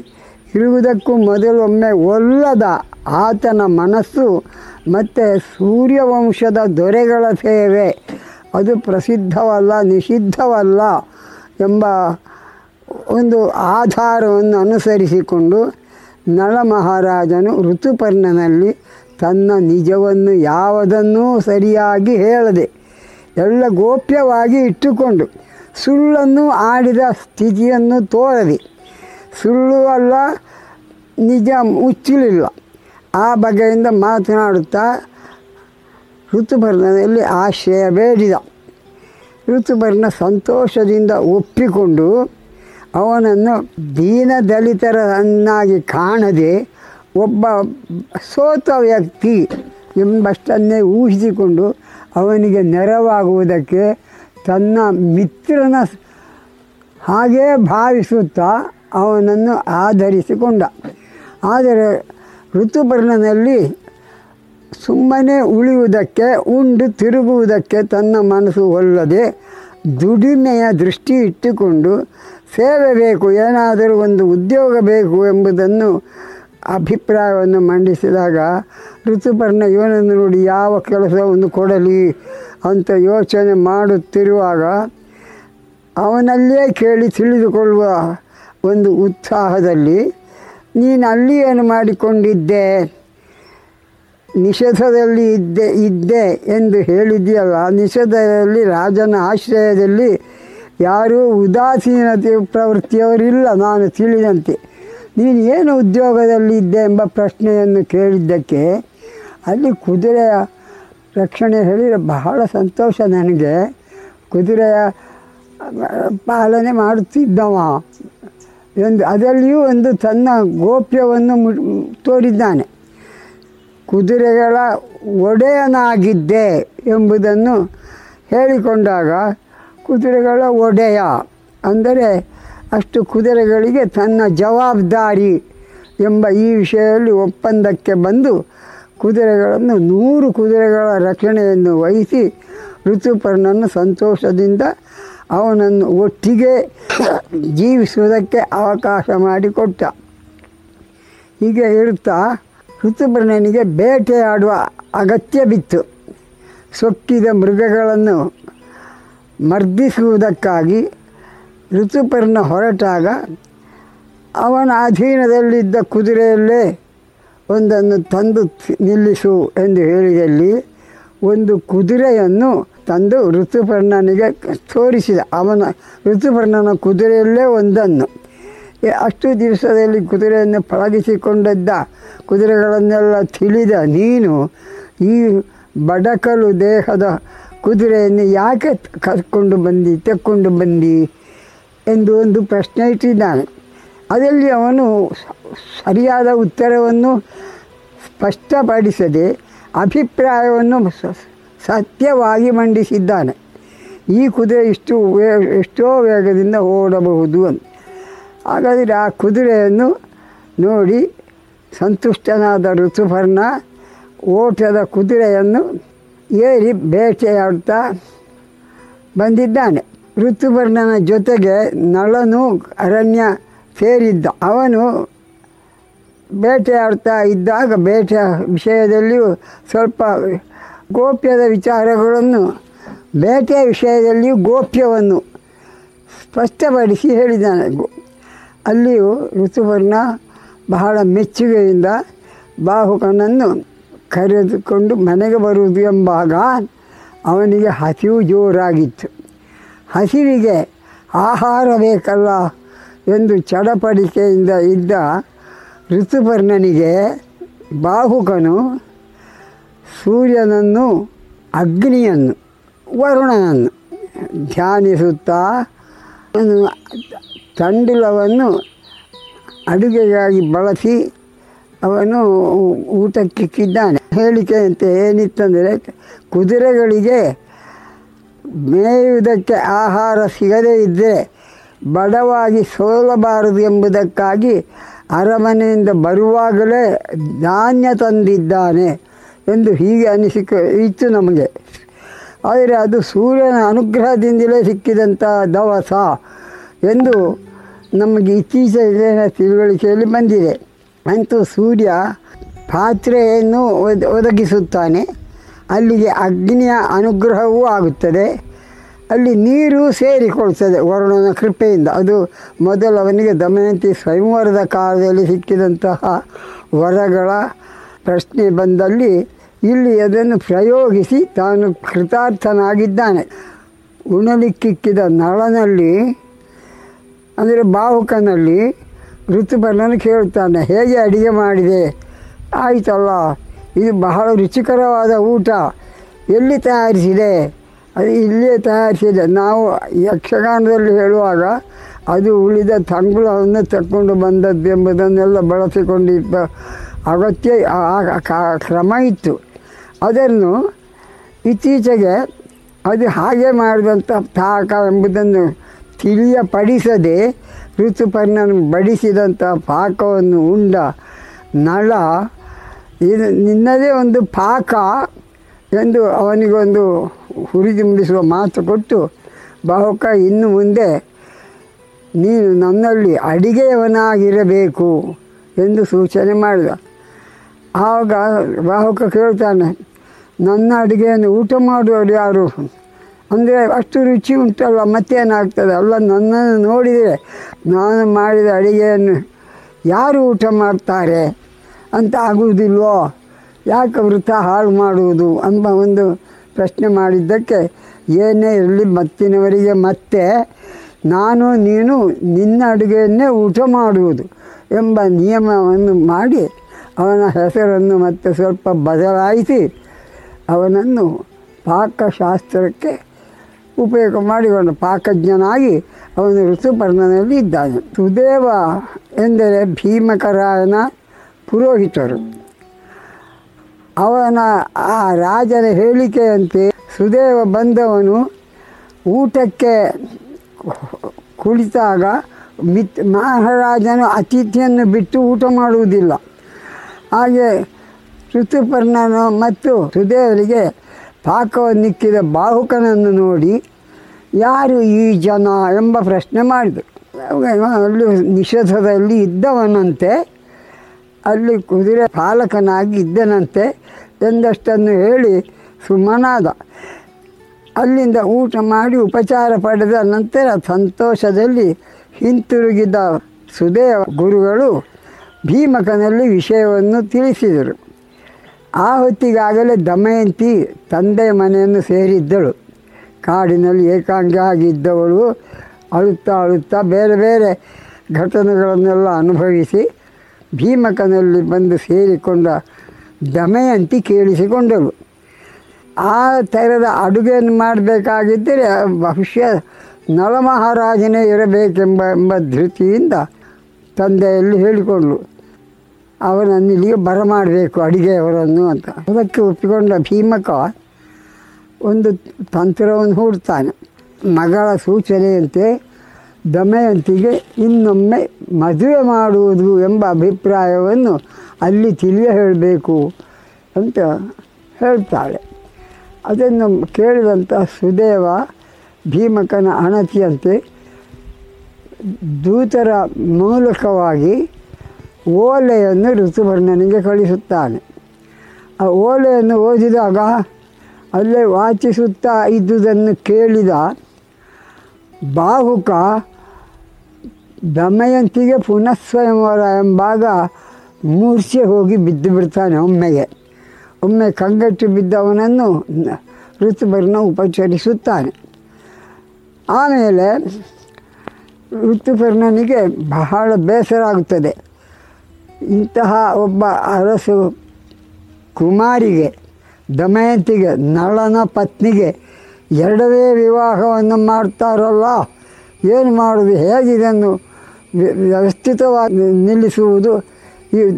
ಇರುವುದಕ್ಕೂ ಮೊದಲೊಮ್ಮೆ ಒಲ್ಲದ ಆತನ ಮನಸ್ಸು ಮತ್ತು ಸೂರ್ಯವಂಶದ ದೊರೆಗಳ ಸೇವೆ. ಅದು ಪ್ರಸಿದ್ಧವಲ್ಲ, ನಿಷಿದ್ಧವಲ್ಲ ಎಂಬ ಒಂದು ಆಧಾರವನ್ನು ಅನುಸರಿಸಿಕೊಂಡು ನಳ ಮಹಾರಾಜನು ಋತುಪರ್ಣನಲ್ಲಿ ತನ್ನ ನಿಜವನ್ನು ಯಾವುದನ್ನೂ ಸರಿಯಾಗಿ ಹೇಳದೆ ಎಲ್ಲ ಗೋಪ್ಯವಾಗಿ ಇಟ್ಟುಕೊಂಡು ಸುಳ್ಳನ್ನು ಆಡಿದ ಸ್ಥಿತಿಯನ್ನು ತೋರದೆ. ಸುಳ್ಳು ಅಲ್ಲ, ನಿಜ ಮುಚ್ಚಲಿಲ್ಲ. ಆ ಬಗೆಯಿಂದ ಮಾತನಾಡುತ್ತಾ ಋತುಪರ್ಣದಲ್ಲಿ ಆಶ್ರಯ ಬೇಡಿದ. ಋತುಪರ್ಣ ಸಂತೋಷದಿಂದ ಒಪ್ಪಿಕೊಂಡು ಅವನನ್ನು ದೀನದಲಿತರನ್ನಾಗಿ ಕಾಣದೆ ಒಬ್ಬ ಸೋತ ವ್ಯಕ್ತಿ ಎಂಬಷ್ಟನ್ನೇ ಊಹಿಸಿಕೊಂಡು ಅವನಿಗೆ ನೆರವಾಗುವುದಕ್ಕೆ ತನ್ನ ಮಿತ್ರನ ಹಾಗೇ ಭಾವಿಸುತ್ತಾ ಅವನನ್ನು ಆಧರಿಸಿಕೊಂಡ. ಆದರೆ ಋತುಪರ್ಣನಲ್ಲಿ ಸುಮ್ಮನೆ ಉಳಿಯುವುದಕ್ಕೆ, ಉಂಡು ತಿರುಗುವುದಕ್ಕೆ ತನ್ನ ಮನಸ್ಸು ಒಲ್ಲದೆ ದುಡಿಮೆಯ ದೃಷ್ಟಿ ಇಟ್ಟುಕೊಂಡು ಸೇವೆ ಬೇಕು, ಏನಾದರೂ ಒಂದು ಉದ್ಯೋಗ ಬೇಕು ಎಂಬುದನ್ನು ಅಭಿಪ್ರಾಯವನ್ನು ಮಂಡಿಸಿದಾಗ ಋತುಪರ್ಣ ಇವನನ್ನು ನೋಡಿ ಯಾವ ಕೆಲಸವನ್ನು ಕೊಡಲಿ ಅಂತ ಯೋಚನೆ ಮಾಡುತ್ತಿರುವಾಗ ಅವನಲ್ಲೇ ಕೇಳಿ ತಿಳಿದುಕೊಳ್ಳುವ ಒಂದು ಉತ್ಸಾಹದಲ್ಲಿ, ನೀನು ಅಲ್ಲಿ ಏನು ಮಾಡಿಕೊಂಡಿದ್ದೆ? ನಿಷೇಧದಲ್ಲಿ ಇದ್ದೆ ಇದ್ದೆ ಎಂದು ಹೇಳಿದೆಯಲ್ಲ ನಿಷೇಧದಲ್ಲಿ ರಾಜನ ಆಶ್ರಯದಲ್ಲಿ ಯಾರೂ ಉದಾಸೀನತೆ ಪ್ರವೃತ್ತಿಯವರಿಲ್ಲ, ನಾನು ತಿಳಿದಂತೆ. ನೀನು ಏನು ಉದ್ಯೋಗದಲ್ಲಿ ಇದ್ದೆ ಎಂಬ ಪ್ರಶ್ನೆಯನ್ನು ಕೇಳಿದ್ದಕ್ಕೆ ಅಲ್ಲಿ ಕುದುರೆಯ ರಕ್ಷಣೆ ಹೇಳಿದರೆ ಬಹಳ ಸಂತೋಷ ನನಗೆ. ಕುದುರೆಯ ಪಾಲನೆ ಮಾಡುತ್ತಿದ್ದವ ಎಂದು, ಅದರಲ್ಲಿಯೂ ಒಂದು ತನ್ನ ಗೋಪ್ಯವನ್ನು ತೋರಿದ್ದಾನೆ. ಕುದುರೆಗಳ ಒಡೆಯನಾಗಿದ್ದೆ ಎಂಬುದನ್ನು ಹೇಳಿಕೊಂಡಾಗ ಕುದುರೆಗಳ ಒಡೆಯ. ಅಂದರೆ ಅಷ್ಟು ಕುದುರೆಗಳಿಗೆ ತನ್ನ ಜವಾಬ್ದಾರಿ ಎಂಬ ಈ ವಿಷಯದಲ್ಲಿ ಒಪ್ಪಂದಕ್ಕೆ ಬಂದು ಕುದುರೆಗಳನ್ನು, ನೂರು ಕುದುರೆಗಳ ರಕ್ಷಣೆಯನ್ನು ವಹಿಸಿ ಋತುಪರ್ಣನು ಸಂತೋಷದಿಂದ ಅವನನ್ನು ಒಟ್ಟಿಗೆ ಜೀವಿಸುವುದಕ್ಕೆ ಅವಕಾಶ ಮಾಡಿಕೊಟ್ಟ. ಹೀಗೆ ಇರುತ್ತಾ ಋತುಪರ್ಣನಿಗೆ ಬೇಟೆಯಾಡುವ ಅಗತ್ಯ ಬಿತ್ತು. ಸೊಕ್ಕಿದ ಮೃಗಗಳನ್ನು ಮರ್ದಿಸುವುದಕ್ಕಾಗಿ ಋತುಪರ್ಣ ಹೊರಟಾಗ ಅವನ ಅಧೀನದಲ್ಲಿದ್ದ ಕುದುರೆಯಲ್ಲೇ ಒಂದನ್ನು ತಂದು ನಿಲ್ಲಿಸು ಎಂದು ಹೇಳಿದಲ್ಲಿ ಒಂದು ಕುದುರೆಯನ್ನು ತಂದು ಋತುಪರ್ಣನಿಗೆ ತೋರಿಸಿದ. ಅವನ ಋತುಪರ್ಣನ ಕುದುರೆಯಲ್ಲೇ ಒಂದನ್ನು. ಅಷ್ಟು ದಿವಸದಲ್ಲಿ ಕುದುರೆಯನ್ನು ಪಳಗಿಸಿಕೊಂಡಿದ್ದ ಕುದುರೆಗಳನ್ನೆಲ್ಲ ತಿಳಿದ ನೀನು ಈ ಬಡಕಲು ದೇಹದ ಕುದುರೆಯನ್ನು ಯಾಕೆ ಕರ್ಕೊಂಡು ಬಂದು, ತೆಕ್ಕೊಂಡು ಬಂದು ಎಂದು ಒಂದು ಪ್ರಶ್ನೆ ಇಟ್ಟಿದ್ದಾನೆ. ಅದರಲ್ಲಿ ಅವನು ಸರಿಯಾದ ಉತ್ತರವನ್ನು ಸ್ಪಷ್ಟಪಡಿಸದೆ ಅಭಿಪ್ರಾಯವನ್ನು ಸತ್ಯವಾಗಿ ಮಂಡಿಸಿದ್ದಾನೆ. ಈ ಕುದುರೆ ಇಷ್ಟು ವೇ, ಎಷ್ಟೋ ವೇಗದಿಂದ ಓಡಬಹುದು ಅಂತ. ಹಾಗಾದರೆ ಆ ಕುದುರೆಯನ್ನು ನೋಡಿ ಸಂತುಷ್ಟನಾದ ಋತುಪರ್ಣ ಓಟದ ಕುದುರೆಯನ್ನು ಏರಿ ಬೇಟೆಯಾಡ್ತಾ ಬಂದಿದ್ದಾನೆ. ಋತುವರ್ಣನ ಜೊತೆಗೆ ನಳನು ಅರಣ್ಯ ಸೇರಿದ್ದ. ಅವನು ಬೇಟೆಯಾಡ್ತಾ ಇದ್ದಾಗ ಬೇಟೆಯ ವಿಷಯದಲ್ಲಿಯೂ ಸ್ವಲ್ಪ ಗೋಪ್ಯದ ವಿಚಾರಗಳನ್ನು, ಬೇಟೆಯ ವಿಷಯದಲ್ಲಿಯೂ ಗೋಪ್ಯವನ್ನು ಸ್ಪಷ್ಟಪಡಿಸಿ ಹೇಳಿದ್ದಾನೆ. ಅಲ್ಲಿಯೂ ಋತುವರ್ಣ ಬಹಳ ಮೆಚ್ಚುಗೆಯಿಂದ ಬಾಹುಕನನ್ನು ಕರೆದುಕೊಂಡು ಮನೆಗೆ ಬರುವುದು ಎಂಬಾಗ ಅವನಿಗೆ ಹಸಿವು ಜೋರಾಗಿತ್ತು. ಹಸಿವಿಗೆ ಆಹಾರ ಬೇಕಲ್ಲ ಎಂದು ಚಡಪಡಿಕೆಯಿಂದ ಇದ್ದ ಋತುಪರ್ಣನಿಗೆ ಬಾಹುಕನು ಸೂರ್ಯನನ್ನು, ಅಗ್ನಿಯನ್ನು, ವರುಣನನ್ನು ಧ್ಯಾನಿಸುತ್ತಾ ತಂಡುಲವನ್ನು ಅಡುಗೆಗಾಗಿ ಬಳಸಿ ಅವನು ಊಟಕ್ಕಿಕ್ಕಿದ್ದಾನೆ ಹೇಳಿಕೆ ಅಂತ ಏನಿತ್ತಂದರೆ ಕುದುರೆಗಳಿಗೆ ಮೇಯುವುದಕ್ಕೆ ಆಹಾರ ಸಿಗದೇ ಇದ್ದರೆ ಬಡವಾಗಿ ಸೋಲಬಾರದು ಎಂಬುದಕ್ಕಾಗಿ ಅರಮನೆಯಿಂದ ಬರುವಾಗಲೇ ಧಾನ್ಯ ತಂದಿದ್ದಾನೆ ಎಂದು ಹೀಗೆ ಅನಿಸಿಕ ಇತ್ತು ನಮಗೆ. ಆದರೆ ಅದು ಸೂರ್ಯನ ಅನುಗ್ರಹದಿಂದಲೇ ಸಿಕ್ಕಿದಂಥ ದವಸ ಎಂದು ನಮಗೆ ಇತ್ತೀಚಿನ ತಿಳುವಳಿಕೆಯಲ್ಲಿ ಬಂದಿದೆ. ಅಂತೂ ಸೂರ್ಯ ಪಾತ್ರೆಯನ್ನು ಒದ, ಒದಗಿಸುತ್ತಾನೆ. ಅಲ್ಲಿಗೆ ಅಗ್ನಿಯ ಅನುಗ್ರಹವೂ ಆಗುತ್ತದೆ. ಅಲ್ಲಿ ನೀರು ಸೇರಿಕೊಳ್ತದೆ ವರುಣನ ಕೃಪೆಯಿಂದ. ಅದು ಮೊದಲು ಅವನಿಗೆ ದಮಯಂತಿ ಸ್ವಯಂವರದ ಕಾಲದಲ್ಲಿ ಸಿಕ್ಕಿದಂತಹ ವರಗಳ ಪ್ರಶ್ನೆ ಬಂದಲ್ಲಿ ಇಲ್ಲಿ ಅದನ್ನು ಪ್ರಯೋಗಿಸಿ ತಾನು ಕೃತಾರ್ಥನಾಗಿದ್ದಾನೆ. ಉಣಲಿಕ್ಕಿಕ್ಕಿದ ನಳನಲ್ಲಿ, ಅಂದರೆ ಬಾಹುಕನಲ್ಲಿ ಋತುಪರ್ಣನು ಕೇಳುತ್ತಾನೆ, ಹೇಗೆ ಅಡಿಗೆ ಮಾಡಿದೆ? ಆಯಿತಲ್ಲ, ಇದು ಬಹಳ ರುಚಿಕರವಾದ ಊಟ. ಎಲ್ಲಿ ತಯಾರಿಸಿದೆ? ಅದು ಇಲ್ಲಿಯೇ ತಯಾರಿಸಿದೆ. ನಾವು ಯಕ್ಷಗಾನದಲ್ಲಿ ಹೇಳುವಾಗ ಅದು ಉಳಿದ ತಂಗುಳವನ್ನು ತಕ್ಕೊಂಡು ಬಂದದ್ದು ಎಂಬುದನ್ನೆಲ್ಲ ಬಳಸಿಕೊಂಡಿದ್ದ ಅಗತ್ಯ ಕ್ರಮ ಇತ್ತು. ಅದನ್ನು ಇತ್ತೀಚೆಗೆ ಅದು ಹಾಗೆ ಮಾಡಿದಂಥ ತಾಕ ಎಂಬುದನ್ನು ತಿಳಿಯಪಡಿಸದೆ ಋತುಪರ್ಣನು ಬಡಿಸಿದಂಥ ಪಾಕವನ್ನು ಉಂಡ ನಳ. ಇದು ನಿನ್ನದೇ ಒಂದು ಪಾಕ ಎಂದು ಅವನಿಗೊಂದು ಹುರಿದು ಮುಡಿಸುವ ಮಾತು ಕೊಟ್ಟು, ಬಾಹುಕ ಇನ್ನು ಮುಂದೆ ನೀನು ನನ್ನಲ್ಲಿ ಅಡಿಗೆಯವನಾಗಿರಬೇಕು ಎಂದು ಸೂಚನೆ ಮಾಡಿದ. ಆವಾಗ ಬಾಹುಕ ಕೇಳ್ತಾನೆ ನನ್ನ ಅಡುಗೆಯನ್ನು ಊಟ ಮಾಡುವವರು ಯಾರು? ಅಂದರೆ ಅಷ್ಟು ರುಚಿ ಉಂಟಲ್ಲ ಮತ್ತೇನಾಗ್ತದೆ ಅಲ್ಲ, ನನ್ನನ್ನು ನೋಡಿದರೆ ನಾನು ಮಾಡಿದ ಅಡುಗೆಯನ್ನು ಯಾರು ಊಟ ಮಾಡ್ತಾರೆ ಅಂತ ಆಗುವುದಿಲ್ವೋ? ಯಾಕೆ ವೃತ್ತ ಹಾಳು ಮಾಡುವುದು ಅಂತ ಒಂದು ಪ್ರಶ್ನೆ ಮಾಡಿದ್ದಕ್ಕೆ ಏನೇ ಇರಲಿ ಮತ್ತಿನವರಿಗೆ ಮತ್ತೆ ನಾನು ನೀನು ನಿನ್ನ ಅಡುಗೆಯನ್ನೇ ಊಟ ಮಾಡುವುದು ಎಂಬ ನಿಯಮವನ್ನು ಮಾಡಿ ಅವನ ಹೆಸರನ್ನು ಮತ್ತೆ ಸ್ವಲ್ಪ ಬದಲಾಯಿಸಿ ಅವನನ್ನು ಪಾಕಶಾಸ್ತ್ರಕ್ಕೆ ಉಪಯೋಗ ಮಾಡಿಕೊಂಡು ಪಾಕಜ್ಞನಾಗಿ ಅವನು ಋತುಪರ್ಣನಲ್ಲಿ ಇದ್ದಾನೆ. ಸುದೇವ ಎಂದರೆ ಭೀಮಕರಾಯನ ಪುರೋಹಿತರು. ಅವನ ಆ ರಾಜನ ಹೇಳಿಕೆಯಂತೆ ಸುದೇವ ಬಂದವನು ಊಟಕ್ಕೆ ಕುಳಿತಾಗ ಮಿತ್ ಮಹಾರಾಜನು ಅತಿಥಿಯನ್ನು ಬಿಟ್ಟು ಊಟ ಮಾಡುವುದಿಲ್ಲ. ಹಾಗೆ ಋತುಪರ್ಣನು ಮತ್ತು ಸುದೇವರಿಗೆ ಪಾಕವನ್ನಿಕ್ಕಿದ ಬಾಹುಕನನ್ನು ನೋಡಿ, ಯಾರು ಈ ಜನ ಎಂಬ ಪ್ರಶ್ನೆ ಮಾಡಿದರು. ಅಲ್ಲಿ ನಿಷೇಧದಲ್ಲಿ ಇದ್ದವನಂತೆ, ಅಲ್ಲಿ ಕುದುರೆ ಪಾಲಕನಾಗಿ ಇದ್ದನಂತೆ ಎಂದಷ್ಟನ್ನು ಹೇಳಿ ಸುಮ್ಮನಾದ ಅಲ್ಲಿಂದ ಊಟ ಮಾಡಿ ಉಪಚಾರ ಪಡೆದ ನಂತರ ಸಂತೋಷದಲ್ಲಿ ಹಿಂತಿರುಗಿದ ಸುದೇವ ಗುರುಗಳು ಭೀಮಕನಲ್ಲಿ ವಿಷಯವನ್ನು ತಿಳಿಸಿದರು. ಆ ಹೊತ್ತಿಗಾಗಲೇ ದಮಯಂತಿ ತಂದೆ ಮನೆಯನ್ನು ಸೇರಿದ್ದಳು. ಕಾಡಿನಲ್ಲಿ ಏಕಾಂಗಿ ಆಗಿದ್ದವಳು ಅಳುತ್ತಾ ಅಳುತ್ತಾ ಬೇರೆ ಬೇರೆ ಘಟನೆಗಳನ್ನೆಲ್ಲ ಅನುಭವಿಸಿ ಭೀಮಕನಲ್ಲಿ ಬಂದು ಸೇರಿಕೊಂಡ ದಮಯಂತಿ ಕೇಳಿಸಿಕೊಂಡಳು. ಆ ಥರದ ಅಡುಗೆಯನ್ನು ಮಾಡಬೇಕಾಗಿದ್ದರೆ ಬಹುಶಃ ನಳಮಹಾರಾಜನೇ ಇರಬೇಕೆಂಬ ಎಂಬ ಧೃತಿಯಿಂದ ತಂದೆಯಲ್ಲಿ ಹೇಳಿಕೊಂಡಳು. ಅವನನ್ನು ಇಲ್ಲಿಗೆ ಬರಮಾಡಬೇಕು ಅಡಿಗೆಯವರನ್ನು ಅಂತ. ಅದಕ್ಕೆ ಒಪ್ಪಿಕೊಂಡ ಭೀಮಕ ಒಂದು ತಂತ್ರವನ್ನು ಹೂಡ್ತಾನೆ. ಮಗಳ ಸೂಚನೆಯಂತೆ ದಮಯಂತಿಗೆ ಇನ್ನೊಮ್ಮೆ ಮದುವೆ ಮಾಡುವುದು ಎಂಬ ಅಭಿಪ್ರಾಯವನ್ನು ಅಲ್ಲಿ ತಿಳಿಯ ಹೇಳಬೇಕು ಅಂತ ಹೇಳ್ತಾಳೆ. ಅದನ್ನು ಕೇಳಿದಂಥ ಸುದೇವ ಭೀಮಕನ ಅಣತಿಯಂತೆ ದೂತರ ಮೂಲಕವಾಗಿ ಓಲೆಯನ್ನು ಋತುವರ್ಣನಿಗೆ ಕಳಿಸುತ್ತಾನೆ. ಆ ಓಲೆಯನ್ನು ಓದಿದಾಗ ಅಲ್ಲೇ ವಾಚಿಸುತ್ತಾ ಇದ್ದುದನ್ನು ಕೇಳಿದ ಬಾಹುಕ, ದಮಯಂತಿಗೆ ಪುನಃ ಸ್ವಯಂವರ ಎಂಬಾಗ ಮೂರ್ಛೆ ಹೋಗಿ ಬಿದ್ದು ಬಿಡ್ತಾನೆ ಒಮ್ಮೆಗೆ. ಒಮ್ಮೆ ಕಂಗಟ್ಟು ಬಿದ್ದವನನ್ನು ಋತುಪರ್ಣ ಉಪಚರಿಸುತ್ತಾನೆ. ಆಮೇಲೆ ಋತುಪರ್ಣನಿಗೆ ಬಹಳ ಬೇಸರ ಆಗುತ್ತದೆ. ಇಂತಹ ಒಬ್ಬ ಅರಸು ಕುಮಾರಿಗೆ, ದಮಯಂತಿಗೆ, ನಳನ ಪತ್ನಿಗೆ ಎರಡನೇ ವಿವಾಹವನ್ನು ಮಾಡ್ತಾರಲ್ಲ? ಏನು ಮಾಡೋದು? ಹೇಗಿದನ್ನು ವ್ಯ- ವ್ಯವಸ್ಥಿತವಾಗಿ ನಿಲ್ಲಿಸುವುದು? ಈ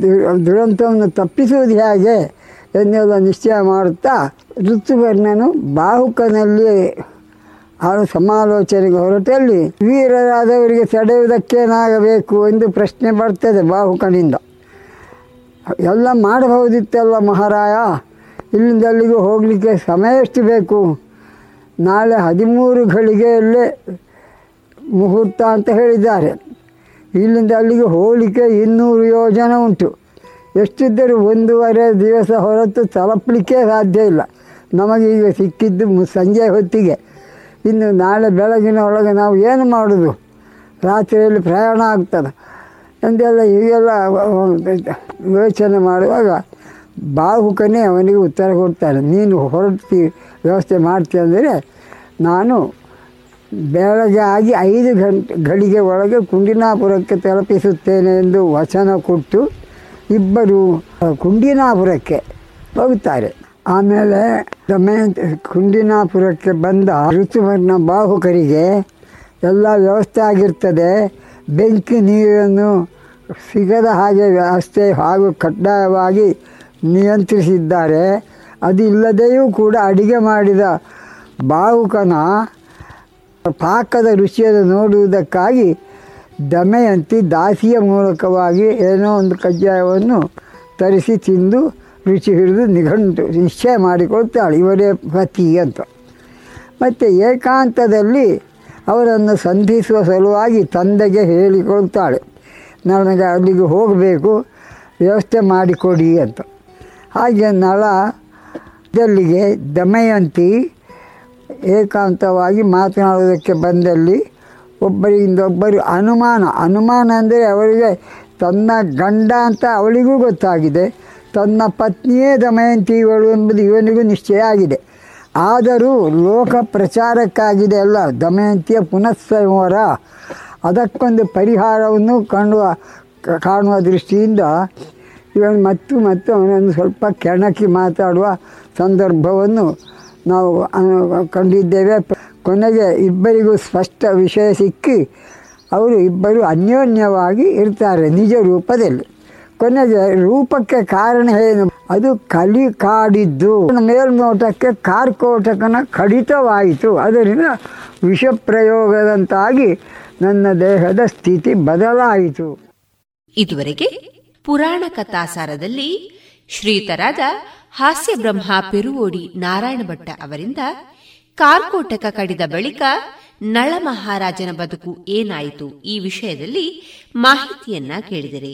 ದುರಂತವನ್ನು ತಪ್ಪಿಸುವುದು ಹೇಗೆ ಎನ್ನೆಲ್ಲ ನಿಶ್ಚಯ ಮಾಡುತ್ತಾ? ಋತುವರ್ಣನು ಬಾಹುಕನಲ್ಲಿ ಆ ಸಮಾಲೋಚನೆಗೆ ಹೊರಟಲ್ಲಿ, ವೀರರಾದವರಿಗೆ ತಡೆಯುವುದಕ್ಕೇನಾಗಬೇಕು ಎಂದು ಪ್ರಶ್ನೆ ಬರ್ತದೆ ಬಾಹುಕನಿಂದ. ಎಲ್ಲ ಮಾಡಬಹುದಿತ್ತಲ್ಲ ಮಹಾರಾಯ. ಇಲ್ಲಿಂದ ಅಲ್ಲಿಗೆ ಹೋಗಲಿಕ್ಕೆ ಸಮಯ ಎಷ್ಟು ಬೇಕು? ನಾಳೆ ಹದಿಮೂರು ಗಳಿಗೆಯಲ್ಲೇ ಮುಹೂರ್ತ ಅಂತ ಹೇಳಿದ್ದಾರೆ. ಇಲ್ಲಿಂದ ಅಲ್ಲಿಗೆ ಹೋಗಲಿಕ್ಕೆ ಇನ್ನೂರು ಯೋಜನೆ ಉಂಟು. ಎಷ್ಟಿದ್ದರೂ ಒಂದೂವರೆ ದಿವಸ ಹೊರತು ತಲುಪಲಿಕ್ಕೆ ಸಾಧ್ಯ ಇಲ್ಲ. ನಮಗೀಗ ಸಿಕ್ಕಿದ್ದು ಸಂಜೆ ಹೊತ್ತಿಗೆ. ಇನ್ನು ನಾಳೆ ಬೆಳಗಿನ ಒಳಗೆ ನಾವು ಏನು ಮಾಡೋದು? ರಾತ್ರಿಯಲ್ಲಿ ಪ್ರಯಾಣ ಆಗ್ತದೆ. ಎಂದೆಲ್ಲ ಹೀಗೆಲ್ಲ ಯೋಚನೆ ಮಾಡುವಾಗ ಬಾಹುಕನೇ ಅವನಿಗೆ ಉತ್ತರ ಕೊಡ್ತಾನೆ. ನೀನು ಹೊರಡ್ತಿ, ವ್ಯವಸ್ಥೆ ಮಾಡ್ತೀಯ ಅಂದರೆ ನಾನು ಬೆಳಗ್ಗೆ ಆಗಿ ಐದು ಗಂಟೆ ಗಳಿಗೆ ಒಳಗೆ ಕುಂಡಿನಾಪುರಕ್ಕೆ ತಲುಪಿಸುತ್ತೇನೆ ಎಂದು ವಚನ ಕೊಟ್ಟು ಇಬ್ಬರು ಕುಂಡಿನಾಪುರಕ್ಕೆ ಹೋಗುತ್ತಾರೆ. ಆಮೇಲೆ ದಮಯಂತಿ ಕುಂಡಿನಾಪುರಕ್ಕೆ ಬಂದ ಋತುವರ್ಣ ಬಾಹುಕರಿಗೆ ಎಲ್ಲ ವ್ಯವಸ್ಥೆ ಆಗಿರ್ತದೆ. ಬೆಂಕಿ ನೀರನ್ನು ಸಿಗದ ಹಾಗೆ ವ್ಯವಸ್ಥೆ ಹಾಗೂ ಕಡ್ಡಾಯವಾಗಿ ನಿಯಂತ್ರಿಸಿದ್ದಾರೆ. ಅದು ಇಲ್ಲದೆಯೂ ಕೂಡ ಅಡಿಗೆ ಮಾಡಿದ ಬಾವುಕನ ಪಾಕದ ರುಚಿಯನ್ನು ನೋಡುವುದಕ್ಕಾಗಿ ದಮಯಂತಿ ದಾಸಿಯ ಮೂಲಕವಾಗಿ ಏನೋ ಒಂದು ಕಜ್ಜಾಯವನ್ನು ತರಿಸಿ ತಿಂದು ರುಚಿ ಹಿಡಿದು ನಿಘಂಟು ನಿಶ್ಚಯ ಮಾಡಿಕೊಳ್ತಾಳೆ ಇವರೇ ಪತಿ ಅಂತ. ಮತ್ತು ಏಕಾಂತದಲ್ಲಿ ಅವರನ್ನು ಸಂಧಿಸುವ ಸಲುವಾಗಿ ತಂದೆಗೆ ಹೇಳಿಕೊಳ್ತಾಳೆ ನನಗೆ ಅಲ್ಲಿಗೆ ಹೋಗಬೇಕು, ವ್ಯವಸ್ಥೆ ಮಾಡಿಕೊಡಿ ಅಂತ. ಹಾಗೆ ನಳ ಇದಲ್ಲಿಗೆ ದಮಯಂತಿ ಏಕಾಂತವಾಗಿ ಮಾತನಾಡೋದಕ್ಕೆ ಬಂದಲ್ಲಿ ಒಬ್ಬರಿಂದ ಒಬ್ಬರು ಅನುಮಾನ. ಅನುಮಾನ ಅಂದರೆ ಅವರಿಗೆ ತನ್ನ ಗಂಡ ಅಂತ ಅವಳಿಗೂ ಗೊತ್ತಾಗಿದೆ. ತನ್ನ ಪತ್ನಿಯೇ ದಮಯಂತಿ ಇವಳು ಎಂಬುದು ಇವನಿಗೂ ನಿಶ್ಚಯ ಆಗಿದೆ. ಆದರೂ ಲೋಕ ಪ್ರಚಾರಕ್ಕಾಗಿದೆ ಅಲ್ಲ, ದಮಯಂತಿಯ ಪುನಃಸ್ವಯಂವರ ಅದಕ್ಕೊಂದು ಪರಿಹಾರವನ್ನು ಕಾಣುವ ಕಾಣುವ ದೃಷ್ಟಿಯಿಂದ ಇವನು ಮತ್ತು ಮತ್ತು ಅವನನ್ನು ಸ್ವಲ್ಪ ಕೆಣಕಿ ಮಾತಾಡುವ ಸಂದರ್ಭವನ್ನು ನಾವು ಕಂಡಿದ್ದೇವೆ. ಕೊನೆಗೆ ಇಬ್ಬರಿಗೂ ಸ್ಪಷ್ಟ ವಿಷಯ ಸಿಕ್ಕಿ, ಅವರು ಇಬ್ಬರು ಅನ್ಯೋನ್ಯವಾಗಿ ಇರ್ತಾರೆ, ನಿಜ ರೂಪದಲ್ಲಿ. ಕೊನೆಗೆ ರೂಪಕ್ಕೆ ಕಾರಣ ಏನು? ಅದು ಕಲಿ ಕಾಡಿದ್ದು. ಮೇಲ್ನೋಟಕ್ಕೆ ಕಾರ್ಕೋಟಕನ ಕಡಿತವಾಯಿತು. ಅದರಿಂದ ವಿಷಪ್ರಯೋಗದಂತಾಗಿ ನನ್ನ ದೇಹದ ಸ್ಥಿತಿ ಬದಲಾಯಿತು. ಇದುವರೆಗೆ ಪುರಾಣ ಕಥಾಸಾರದಲ್ಲಿ ಶ್ರೀತರಾದ ಹಾಸ್ಯ ಬ್ರಹ್ಮ ಪೆರುವೋಡಿ ನಾರಾಯಣ ಭಟ್ಟ ಅವರಿಂದ ಕಾರ್ಕೋಟಕ ಕಡಿದ ಬಳಿಕ ನಳ ಮಹಾರಾಜನ ಬದುಕು ಏನಾಯಿತು ಈ ವಿಷಯದಲ್ಲಿ ಮಾಹಿತಿಯನ್ನ ಕೇಳಿದರೆ.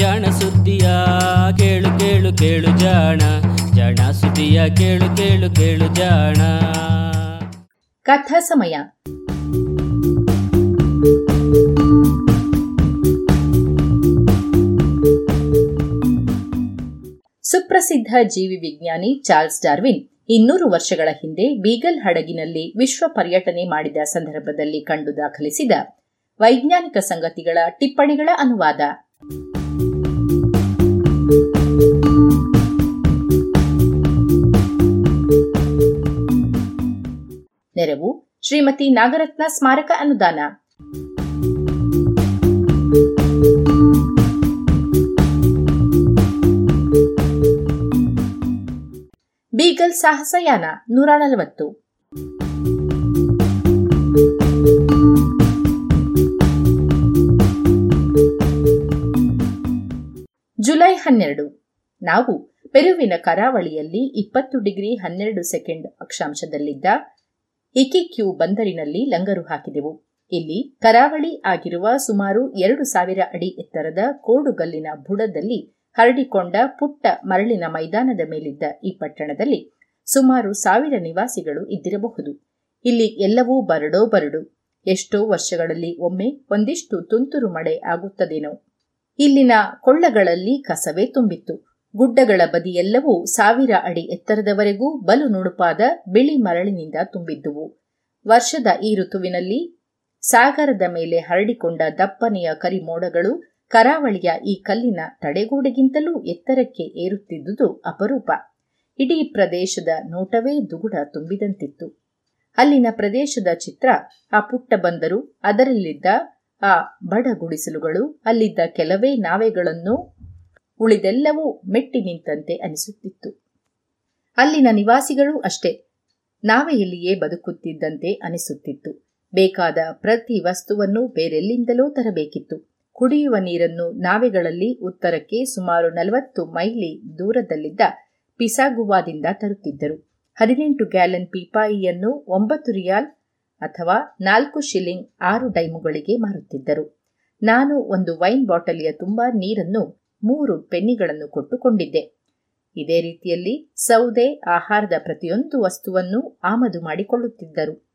ಜಾಣ ಸುದ್ದಿಯ ಕೇಳು ಕೇಳು ಕೇಳು ಜಾಣ ಜಾಣ ಸುದ್ದಿಯ ಕೇಳು ಕೇಳು ಕೇಳು ಜಾಣ. ಕಥಾ ಸಮಯ. ಸುಪ್ರಸಿದ್ಧ ಜೀವಿ ವಿಜ್ಞಾನಿ ಚಾರ್ಲ್ಸ್ ಡಾರ್ವಿನ್ ಇನ್ನೂರು ವರ್ಷಗಳ ಹಿಂದೆ ಬೀಗಲ್ ಹಡಗಿನಲ್ಲಿ ವಿಶ್ವ ಪರ್ಯಟನೆ ಮಾಡಿದ ಸಂದರ್ಭದಲ್ಲಿ ಕಂಡು ದಾಖಲಿಸಿದ ವೈಜ್ಞಾನಿಕ ಸಂಗತಿಗಳ ಟಿಪ್ಪಣಿಗಳ ಅನುವಾದ. ನೆರವು ಶ್ರೀಮತಿ ನಾಗರತ್ನ ಸ್ಮಾರಕ ಅನುದಾನ. ಬೀಗಲ್ ಸಾಹಸಯಾನ ನೂರ ನಲವತ್ತು. ಜುಲೈ ಹನ್ನೆರಡು. ನಾವು ಪೆರುವಿನ ಕರಾವಳಿಯಲ್ಲಿ ಇಪ್ಪತ್ತು ಡಿಗ್ರಿ ಹನ್ನೆರಡು ಸೆಕೆಂಡ್ ಅಕ್ಷಾಂಶದಲ್ಲಿದ್ದ ಇಕಿಕ್ಯೂ ಬಂದರಿನಲ್ಲಿ ಲಂಗರು ಹಾಕಿದೆವು. ಇಲ್ಲಿ ಕರಾವಳಿ ಆಗಿರುವ ಸುಮಾರು ಎರಡು ಸಾವಿರ ಅಡಿ ಎತ್ತರದ ಕೋಡುಗಲ್ಲಿನ ಬುಡದಲ್ಲಿ ಹರಡಿಕೊಂಡ ಪುಟ್ಟ ಮರಳಿನ ಮೈದಾನದ ಮೇಲಿದ್ದ ಈ ಪಟ್ಟಣದಲ್ಲಿ ಸುಮಾರು ಸಾವಿರ ನಿವಾಸಿಗಳು ಇದ್ದಿರಬಹುದು. ಇಲ್ಲಿ ಎಲ್ಲವೂ ಬರಡೋ ಬರಡು. ಎಷ್ಟೋ ವರ್ಷಗಳಲ್ಲಿ ಒಮ್ಮೆ ಒಂದಿಷ್ಟು ತುಂತುರು ಮಳೆ ಆಗುತ್ತದೇನೋ. ಇಲ್ಲಿನ ಕೊಳ್ಳಗಳಲ್ಲಿ ಕಸವೇ ತುಂಬಿತ್ತು. ಗುಡ್ಡಗಳ ಬದಿಯೆಲ್ಲವೂ ಸಾವಿರ ಅಡಿ ಎತ್ತರದವರೆಗೂ ಬಲು ನುಣುಪಾದ ಬಿಳಿ ಮರಳಿನಿಂದ ತುಂಬಿದ್ದುವು. ವರ್ಷದ ಈ ಋತುವಿನಲ್ಲಿ ಸಾಗರದ ಮೇಲೆ ಹರಡಿಕೊಂಡ ದಪ್ಪನೆಯ ಕರಿಮೋಡಗಳು ಕರಾವಳಿಯ ಈ ಕಲ್ಲಿನ ತಡೆಗೋಡೆಗಿಂತಲೂ ಎತ್ತರಕ್ಕೆ ಏರುತ್ತಿದ್ದುದು ಅಪರೂಪ. ಇಡೀ ಪ್ರದೇಶದ ನೋಟವೇ ದುಗುಡ ತುಂಬಿದಂತಿತ್ತು. ಅಲ್ಲಿನ ಪ್ರದೇಶದ ಚಿತ್ರ ಆ ಪುಟ್ಟ ಬಂದರು, ಅದರಲ್ಲಿದ್ದ ಆ ಬಡ ಗುಡಿಸಲುಗಳು, ಅಲ್ಲಿದ್ದ ಕೆಲವೇ ನಾವೆಗಳನ್ನು ಉಳಿದೆಲ್ಲವೂ ಮೆಟ್ಟಿ ನಿಂತಂತೆ ಅನಿಸುತ್ತಿತ್ತು. ಅಲ್ಲಿನ ನಿವಾಸಿಗಳು ಅಷ್ಟೇ. ನಾವೆಯಲ್ಲಿಯೇ ಬದುಕುತ್ತಿದ್ದಂತೆ ಅನಿಸುತ್ತಿತ್ತು. ಬೇಕಾದ ಪ್ರತಿ ವಸ್ತುವನ್ನು ಬೇರೆಲ್ಲಿಂದಲೋ ತರಬೇಕಿತ್ತು. ಕುಡಿಯುವ ನೀರನ್ನು ನಾವೆಗಳಲ್ಲಿ ಉತ್ತರಕ್ಕೆ ಸುಮಾರು ನಲವತ್ತು ಮೈಲಿ ದೂರದಲ್ಲಿದ್ದ ಪಿಸಾಗುವಾದಿಂದ ತರುತ್ತಿದ್ದರು. ಹದಿನೆಂಟು ಗ್ಯಾಲನ್ ಪೀಪಾಯಿಯನ್ನು ಒಂಬತ್ತು ರಿಯಾಲ್ ಅಥವಾ ನಾಲ್ಕು ಶಿಲಿಂಗ್ ಆರು ಡೈಮುಗಳಿಗೆ ಮಾರುತ್ತಿದ್ದರು. ನಾನು ಒಂದು ವೈನ್ ಬಾಟಲಿಯ ತುಂಬಾ ನೀರನ್ನು ಮೂರು ಪೆನ್ನಿಗಳನ್ನು ಕೊಟ್ಟುಕೊಂಡಿದ್ದೆ. ಇದೇ ರೀತಿಯಲ್ಲಿ ಸೌದೆ, ಆಹಾರದ ಪ್ರತಿಯೊಂದು ವಸ್ತುವನ್ನು ಆಮದು ಮಾಡಿಕೊಳ್ಳುತ್ತಿದ್ದರು.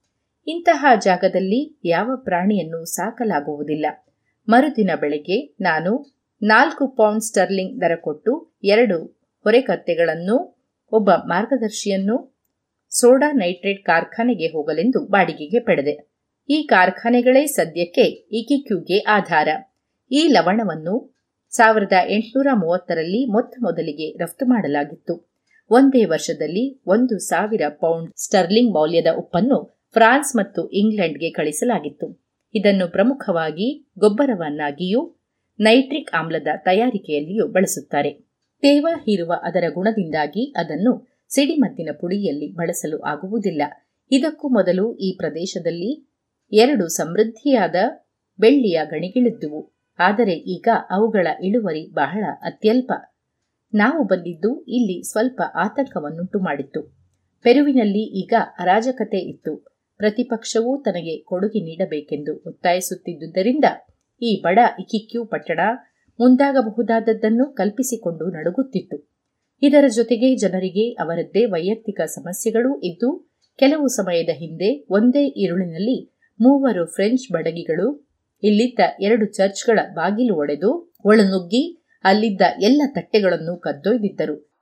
ಇಂತಹ ಜಾಗದಲ್ಲಿ ಯಾವ ಪ್ರಾಣಿಯನ್ನು ಸಾಕಲಾಗುವುದಿಲ್ಲ. ಮರುದಿನ ಬೆಳಗ್ಗೆ ನಾನು ನಾಲ್ಕು ಪೌಂಡ್ ಸ್ಟರ್ಲಿಂಗ್ ದರ ಕೊಟ್ಟು ಎರಡು ಹೊರೆಕತ್ತೆಗಳನ್ನು, ಒಬ್ಬ ಮಾರ್ಗದರ್ಶಿಯನ್ನು ಸೋಡಾ ನೈಟ್ರೇಟ್ ಕಾರ್ಖಾನೆಗೆ ಹೋಗಲೆಂದು ಬಾಡಿಗೆಗೆ ಪಡೆದೆ. ಈ ಕಾರ್ಖಾನೆಗಳೇ ಸದ್ಯಕ್ಕೆ ಇಕಿಕ್ಯೂಗೆ ಆಧಾರ. ಈ ಲವಣವನ್ನು ಸಾವಿರದ ಎಂಟುನೂರ ಮೂವತ್ತರಲ್ಲಿ ಮೊತ್ತ ಮೊದಲಿಗೆ ರಫ್ತು ಮಾಡಲಾಗಿತ್ತು. ಒಂದೇ ವರ್ಷದಲ್ಲಿ ಒಂದು ಸಾವಿರ ಪೌಂಡ್ ಸ್ಟರ್ಲಿಂಗ್ ಮೌಲ್ಯದ ಉಪ್ಪನ್ನು ಫ್ರಾನ್ಸ್ ಮತ್ತು ಇಂಗ್ಲೆಂಡ್ಗೆ ಕಳಿಸಲಾಗಿತ್ತು. ಇದನ್ನು ಪ್ರಮುಖವಾಗಿ ಗೊಬ್ಬರವನ್ನಾಗಿಯೂ ನೈಟ್ರಿಕ್ ಆಮ್ಲದ ತಯಾರಿಕೆಯಲ್ಲಿಯೂ ಬಳಸುತ್ತಾರೆ. ತೇವ ಹೀರುವ ಅದರ ಗುಣದಿಂದಾಗಿ ಅದನ್ನು ಸಿಡಿಮದ್ದಿನ ಪುಡಿಯಲ್ಲಿ ಬಳಸಲು ಆಗುವುದಿಲ್ಲ. ಇದಕ್ಕೂ ಮೊದಲು ಈ ಪ್ರದೇಶದಲ್ಲಿ ಎರಡು ಸಮೃದ್ಧಿಯಾದ ಬೆಳ್ಳಿಯ ಗಣಿಗಳಿದ್ದುವು. ಆದರೆ ಈಗ ಅವುಗಳ ಇಳುವರಿ ಬಹಳ ಅತ್ಯಲ್ಪ. ನಾವು ಬಂದಿದ್ದು ಇಲ್ಲಿ ಸ್ವಲ್ಪ ಆತಂಕವನ್ನುಂಟು ಮಾಡಿತ್ತು. ಪೆರುವಿನಲ್ಲಿ ಈಗ ಅರಾಜಕತೆ ಇತ್ತು. ಪ್ರತಿಪಕ್ಷವೂ ತನಗೆ ಕೊಡುಗೆ ನೀಡಬೇಕೆಂದು ಒತ್ತಾಯಿಸುತ್ತಿದ್ದುದರಿಂದ ಈ ಬಡ ಇಕಿಕ್ಯು ಪಟ್ಟಣ ಮುಂದಾಗಬಹುದಾದದ್ದನ್ನು ಕಲ್ಪಿಸಿಕೊಂಡು ನಡುಗುತ್ತಿತ್ತು. ಇದರ ಜೊತೆಗೆ ಜನರಿಗೆ ಅವರದ್ದೇ ವೈಯಕ್ತಿಕ ಸಮಸ್ಯೆಗಳೂ ಇದ್ದು, ಕೆಲವು ಸಮಯದ ಹಿಂದೆ ಒಂದೇ ಇರುಳಿನಲ್ಲಿ ಮೂವರು ಫ್ರೆಂಚ್ ಬಡಗಿಗಳು ಇಲ್ಲಿದ್ದ ಎರಡು ಚರ್ಚ್ಗಳ ಬಾಗಿಲು ಒಡೆದು ಒಳನುಗ್ಗಿ ಅಲ್ಲಿದ್ದ ಎಲ್ಲ ತಟ್ಟೆಗಳನ್ನು ಕದ್ದೊಯ್ದಿದ್ದರು.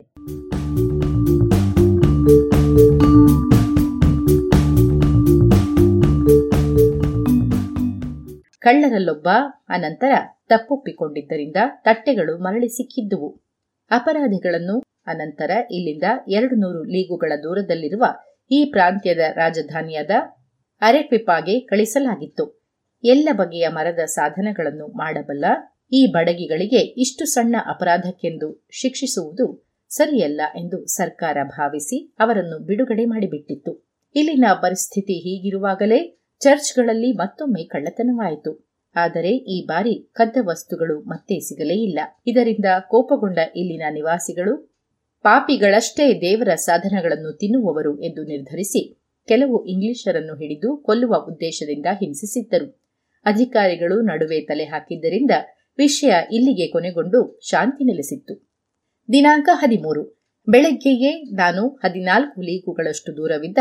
ಕಳ್ಳರಲ್ಲೊಬ್ಬ ಅನಂತರ ತಪ್ಪೊಪ್ಪಿಕೊಂಡಿದ್ದರಿಂದ ತಟ್ಟೆಗಳು ಮರಳಿ ಸಿಕ್ಕಿದ್ದುವು. ಅಪರಾಧಿಗಳನ್ನು ಅನಂತರ ಇಲ್ಲಿಂದ ಎರಡು ನೂರು ಲೀಗುಗಳ ದೂರದಲ್ಲಿರುವ ಈ ಪ್ರಾಂತ್ಯದ ರಾಜಧಾನಿಯಾದ ಅರೆಕ್ವಿಪಾಗೆ ಕಳಿಸಲಾಗಿತ್ತು. ಎಲ್ಲ ಬಗೆಯ ಮರದ ಸಾಧನಗಳನ್ನು ಮಾಡಬಲ್ಲ ಈ ಬಡಗಿಗಳಿಗೆ ಇಷ್ಟು ಸಣ್ಣ ಅಪರಾಧಕ್ಕೆಂದು ಶಿಕ್ಷಿಸುವುದು ಸರಿಯಲ್ಲ ಎಂದು ಸರ್ಕಾರ ಭಾವಿಸಿ ಅವರನ್ನು ಬಿಡುಗಡೆ ಮಾಡಿಬಿಟ್ಟಿತ್ತು. ಇಲ್ಲಿನ ಪರಿಸ್ಥಿತಿ ಹೀಗಿರುವಾಗಲೇ ಚರ್ಚ್ಗಳಲ್ಲಿ ಮತ್ತೊಮ್ಮೆ ಕಳ್ಳತನವಾಯಿತು. ಆದರೆ ಈ ಬಾರಿ ಕದ್ದ ವಸ್ತುಗಳು ಮತ್ತೆ ಸಿಗಲೇ ಇಲ್ಲ. ಇದರಿಂದ ಕೋಪಗೊಂಡ ಇಲ್ಲಿನ ನಿವಾಸಿಗಳು, ಪಾಪಿಗಳಷ್ಟೇ ದೇವರ ಸಾಧನಗಳನ್ನು ತಿನ್ನುವವರು ಎಂದು ನಿರ್ಧರಿಸಿ ಕೆಲವು ಇಂಗ್ಲಿಷರನ್ನು ಹಿಡಿದು ಕೊಲ್ಲುವ ಉದ್ದೇಶದಿಂದ ಹಿಂಸಿಸಿದ್ದರು. ಅಧಿಕಾರಿಗಳು ನಡುವೆ ತಲೆ ಹಾಕಿದ್ದರಿಂದ ವಿಷಯ ಇಲ್ಲಿಗೆ ಕೊನೆಗೊಂಡು ಶಾಂತಿ ನೆಲೆಸಿತ್ತು. ದಿನಾಂಕ ಹದಿಮೂರು. ಬೆಳಗ್ಗೆಯೇ ನಾನು ಹದಿನಾಲ್ಕು ಲೀಗುಗಳಷ್ಟು ದೂರವಿದ್ದ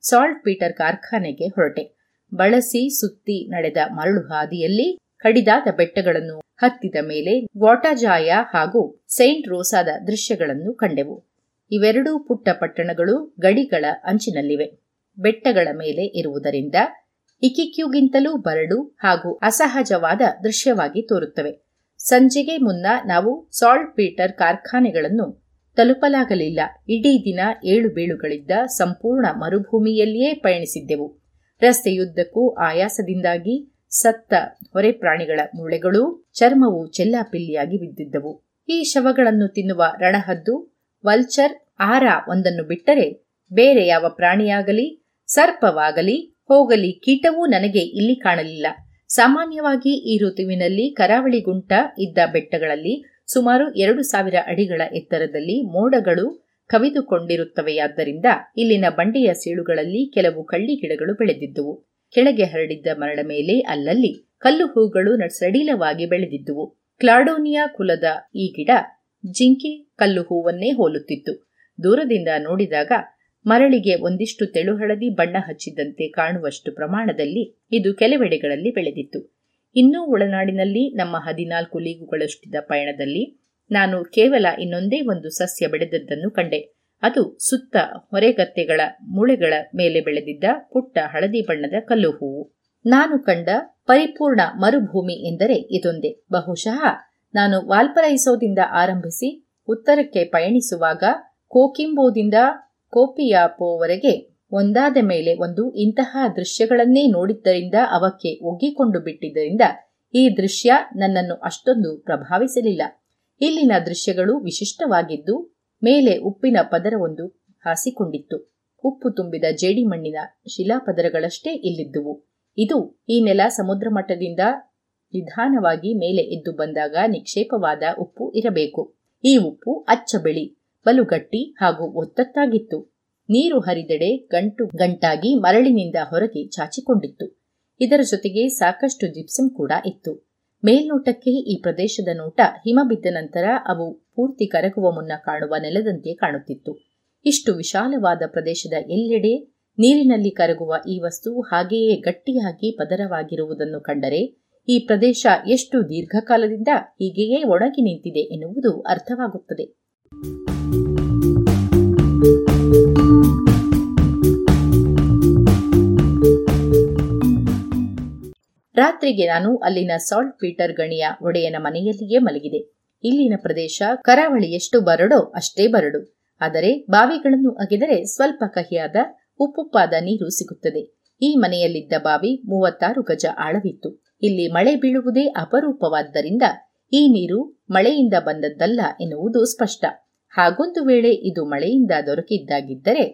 ಸಾಲ್ಟ್ ಪೀಟರ್ ಕಾರ್ಖಾನೆಗೆ ಹೊರಟೆ. ಬಳಸಿ ಸುತ್ತಿ ನಡೆದ ಮರಳು ಹಾದಿಯಲ್ಲಿ ಕಡಿದಾದ ಬೆಟ್ಟಗಳನ್ನು ಹತ್ತಿದ ಮೇಲೆ ವಾಟಾಜಾಯ ಹಾಗೂ ಸೈಂಟ್ ರೋಸಾದ ದೃಶ್ಯಗಳನ್ನು ಕಂಡೆವು. ಇವೆರಡೂ ಪುಟ್ಟ ಪಟ್ಟಣಗಳು ಗಡಿಗಳ ಅಂಚಿನಲ್ಲಿವೆ. ಬೆಟ್ಟಗಳ ಮೇಲೆ ಇರುವುದರಿಂದ ಇಕಿಕ್ಯೂಗಿಂತಲೂ ಬರಡು ಹಾಗೂ ಅಸಹಜವಾದ ದೃಶ್ಯವಾಗಿ ತೋರುತ್ತವೆ. ಸಂಜೆಗೆ ಮುನ್ನ ನಾವು ಸಾಲ್ಟ್ ಪೀಟರ್ ಕಾರ್ಖಾನೆಗಳನ್ನು ತಲುಪಲಾಗಲಿಲ್ಲ. ಇಡೀ ದಿನ ಏಳು ಬೀಳುಗಳಿದ್ದ ಸಂಪೂರ್ಣ ಮರುಭೂಮಿಯಲ್ಲಿಯೇ ಪಯಣಿಸಿದ್ದೆವು. ರಸ್ತೆಯುದ್ದಕ್ಕೂ ಆಯಾಸದಿಂದಾಗಿ ಸತ್ತ ಹೊರೆ ಪ್ರಾಣಿಗಳ ಮೂಳೆಗಳೂ ಚರ್ಮವು ಚೆಲ್ಲಾಪಿಲ್ಲಿಯಾಗಿ ಬಿದ್ದಿದ್ದವು. ಈ ಶವಗಳನ್ನು ತಿನ್ನುವ ರಣಹದ್ದು, ವಲ್ಚರ್, ಆರ ಒಂದನ್ನು ಬಿಟ್ಟರೆ ಬೇರೆ ಯಾವ ಪ್ರಾಣಿಯಾಗಲಿ, ಸರ್ಪವಾಗಲಿ ಹೋಗಲಿ, ಕೀಟವೂ ನನಗೆ ಇಲ್ಲಿ ಕಾಣಲಿಲ್ಲ. ಸಾಮಾನ್ಯವಾಗಿ ಈ ಋತುವಿನಲ್ಲಿ ಕರಾವಳಿ ಗುಂಟ ಇದ್ದ ಬೆಟ್ಟಗಳಲ್ಲಿ ಸುಮಾರು ಎರಡು ಸಾವಿರ ಅಡಿಗಳ ಎತ್ತರದಲ್ಲಿ ಮೋಡಗಳು ಕವಿದುಕೊಂಡಿರುತ್ತವೆಯಾದ್ದರಿಂದ ಇಲ್ಲಿನ ಬಂಡೆಯ ಸೀಳುಗಳಲ್ಲಿ ಕೆಲವು ಕಳ್ಳಿ ಗಿಡಗಳು ಬೆಳೆದಿದ್ದುವು. ಕೆಳಗೆ ಹರಡಿದ್ದ ಮರಳ ಮೇಲೆ ಅಲ್ಲಲ್ಲಿ ಕಲ್ಲು ಹೂಗಳು ಸಡಿಲವಾಗಿ ಬೆಳೆದಿದ್ದುವು. ಕ್ಲಾಡೋನಿಯಾ ಕುಲದ ಈ ಗಿಡ ಜಿಂಕೆ ಕಲ್ಲು ಹೂವನ್ನೇ ಹೋಲುತ್ತಿತ್ತು. ದೂರದಿಂದ ನೋಡಿದಾಗ ಮರಳಿಗೆ ಒಂದಿಷ್ಟು ತೆಳುಹಳದಿ ಬಣ್ಣ ಹಚ್ಚಿದಂತೆ ಕಾಣುವಷ್ಟು ಪ್ರಮಾಣದಲ್ಲಿ ಇದು ಕೆಲವೆಡೆಗಳಲ್ಲಿ ಬೆಳೆದಿತ್ತು. ಇನ್ನೂ ಒಳನಾಡಿನಲ್ಲಿ ನಮ್ಮ ಹದಿನಾಲ್ಕು ಲೀಗುಗಳಷ್ಟಿದ್ದ ಪಯಣದಲ್ಲಿ ನಾನು ಕೇವಲ ಇನ್ನೊಂದೇ ಒಂದು ಸಸ್ಯ ಬೆಳೆದದ್ದನ್ನು ಕಂಡೆ. ಅದು ಸುತ್ತ ಹೊರೆಗತ್ತೆಗಳ ಮೂಳೆಗಳ ಮೇಲೆ ಬೆಳೆದಿದ್ದ ಪುಟ್ಟ ಹಳದಿ ಬಣ್ಣದ ಕಲ್ಲು ಹೂವು. ನಾನು ಕಂಡ ಪರಿಪೂರ್ಣ ಮರುಭೂಮಿ ಎಂದರೆ ಇದೊಂದೇ. ಬಹುಶಃ ನಾನು ವಾಲ್ಪರೈಸೋದಿಂದ ಆರಂಭಿಸಿ ಉತ್ತರಕ್ಕೆ ಪಯಣಿಸುವಾಗ ಕೋಕಿಂಬೋದಿಂದ ಕೋಪಿಯಾಪೋವರೆಗೆ ಒಂದಾದ ಮೇಲೆ ಒಂದು ಇಂತಹ ದೃಶ್ಯಗಳನ್ನೇ ನೋಡಿದ್ದರಿಂದ ಅವಕ್ಕೆ ಒಗ್ಗಿಕೊಂಡು ಬಿಟ್ಟಿದ್ದರಿಂದ ಈ ದೃಶ್ಯ ನನ್ನನ್ನು ಅಷ್ಟೊಂದು ಪ್ರಭಾವಿಸಲಿಲ್ಲ. ಇಲ್ಲಿನ ದೃಶ್ಯಗಳು ವಿಶಿಷ್ಟವಾಗಿದ್ದು ಮೇಲೆ ಉಪ್ಪಿನ ಪದರವೊಂದು ಹಾಸಿಕೊಂಡಿತ್ತು. ಉಪ್ಪು ತುಂಬಿದ ಜೇಡಿಮಣ್ಣಿನ ಶಿಲಾಪದರಗಳಷ್ಟೇ ಇಲ್ಲಿದ್ದುವು. ಇದು ಈ ನೆಲ ಸಮುದ್ರ ಮಟ್ಟದಿಂದ ನಿಧಾನವಾಗಿ ಮೇಲೆ ಎದ್ದು ಬಂದಾಗ ನಿಕ್ಷೇಪವಾದ ಉಪ್ಪು ಇರಬೇಕು. ಈ ಉಪ್ಪು ಅಚ್ಚ ಬಿಳಿ ಬಲು ಗಟ್ಟಿ ಹಾಗೂ ಒತ್ತತ್ತಾಗಿತ್ತು. ನೀರು ಹರಿದೆಡೆ ಗಂಟು ಗಂಟಾಗಿ ಮರಳಿನಿಂದ ಹೊರಗೆ ಚಾಚಿಕೊಂಡಿತ್ತು. ಇದರ ಜೊತೆಗೆ ಸಾಕಷ್ಟು ಜಿಪ್ಸಂ ಕೂಡ ಇತ್ತು. ಮೇಲ್ನೋಟಕ್ಕೆ ಈ ಪ್ರದೇಶದ ನೋಟ ಹಿಮ ಬಿದ್ದ ನಂತರ ಅವು ಪೂರ್ತಿ ಕರಗುವ ಮುನ್ನ ಕಾಣುವ ನೆಲದಂತೆ ಕಾಣುತ್ತಿತ್ತು. ಇಷ್ಟು ವಿಶಾಲವಾದ ಪ್ರದೇಶದ ಎಲ್ಲೆಡೆ ನೀರಿನಲ್ಲಿ ಕರಗುವ ಈ ವಸ್ತು ಹಾಗೆಯೇ ಗಟ್ಟಿಯಾಗಿ ಪದರವಾಗಿರುವುದನ್ನು ಕಂಡರೆ ಈ ಪ್ರದೇಶ ಎಷ್ಟು ದೀರ್ಘಕಾಲದಿಂದ ಹೀಗೆಯೇ ಒಣಗಿ ನಿಂತಿದೆ ಎನ್ನುವುದು ಅರ್ಥವಾಗುತ್ತದೆ. ರಾತ್ರಿಗೆ ನಾನು ಅಲ್ಲಿನ ಸಾಲ್ಟ್ ಪೀಟರ್ ಗಣಿಯ ಒಡೆಯನ ಮನೆಯಲ್ಲಿಯೇ ಮಲಗಿದೆ. ಇಲ್ಲಿನ ಪ್ರದೇಶ ಕರಾವಳಿ ಎಷ್ಟು ಬರಡೋ ಅಷ್ಟೇ ಬರಡು. ಆದರೆ ಬಾವಿಗಳನ್ನು ಅಗೆದರೆ ಸ್ವಲ್ಪ ಕಹಿಯಾದ ಉಪ್ಪುಪ್ಪಾದ ನೀರು ಸಿಗುತ್ತದೆ. ಈ ಮನೆಯಲ್ಲಿದ್ದ ಬಾವಿ ಮೂವತ್ತಾರು ಗಜ ಆಳವಿತ್ತು. ಇಲ್ಲಿ ಮಳೆ ಬೀಳುವುದೇ ಅಪರೂಪವಾದ್ದರಿಂದ ಈ ನೀರು ಮಳೆಯಿಂದ ಬಂದದ್ದಲ್ಲ ಎನ್ನುವುದು ಸ್ಪಷ್ಟ. ಹಾಗೊಂದು ವೇಳೆ ಇದು ಮಳೆಯಿಂದ ದೊರಕಿದ್ದಾಗಿದ್ದರೆ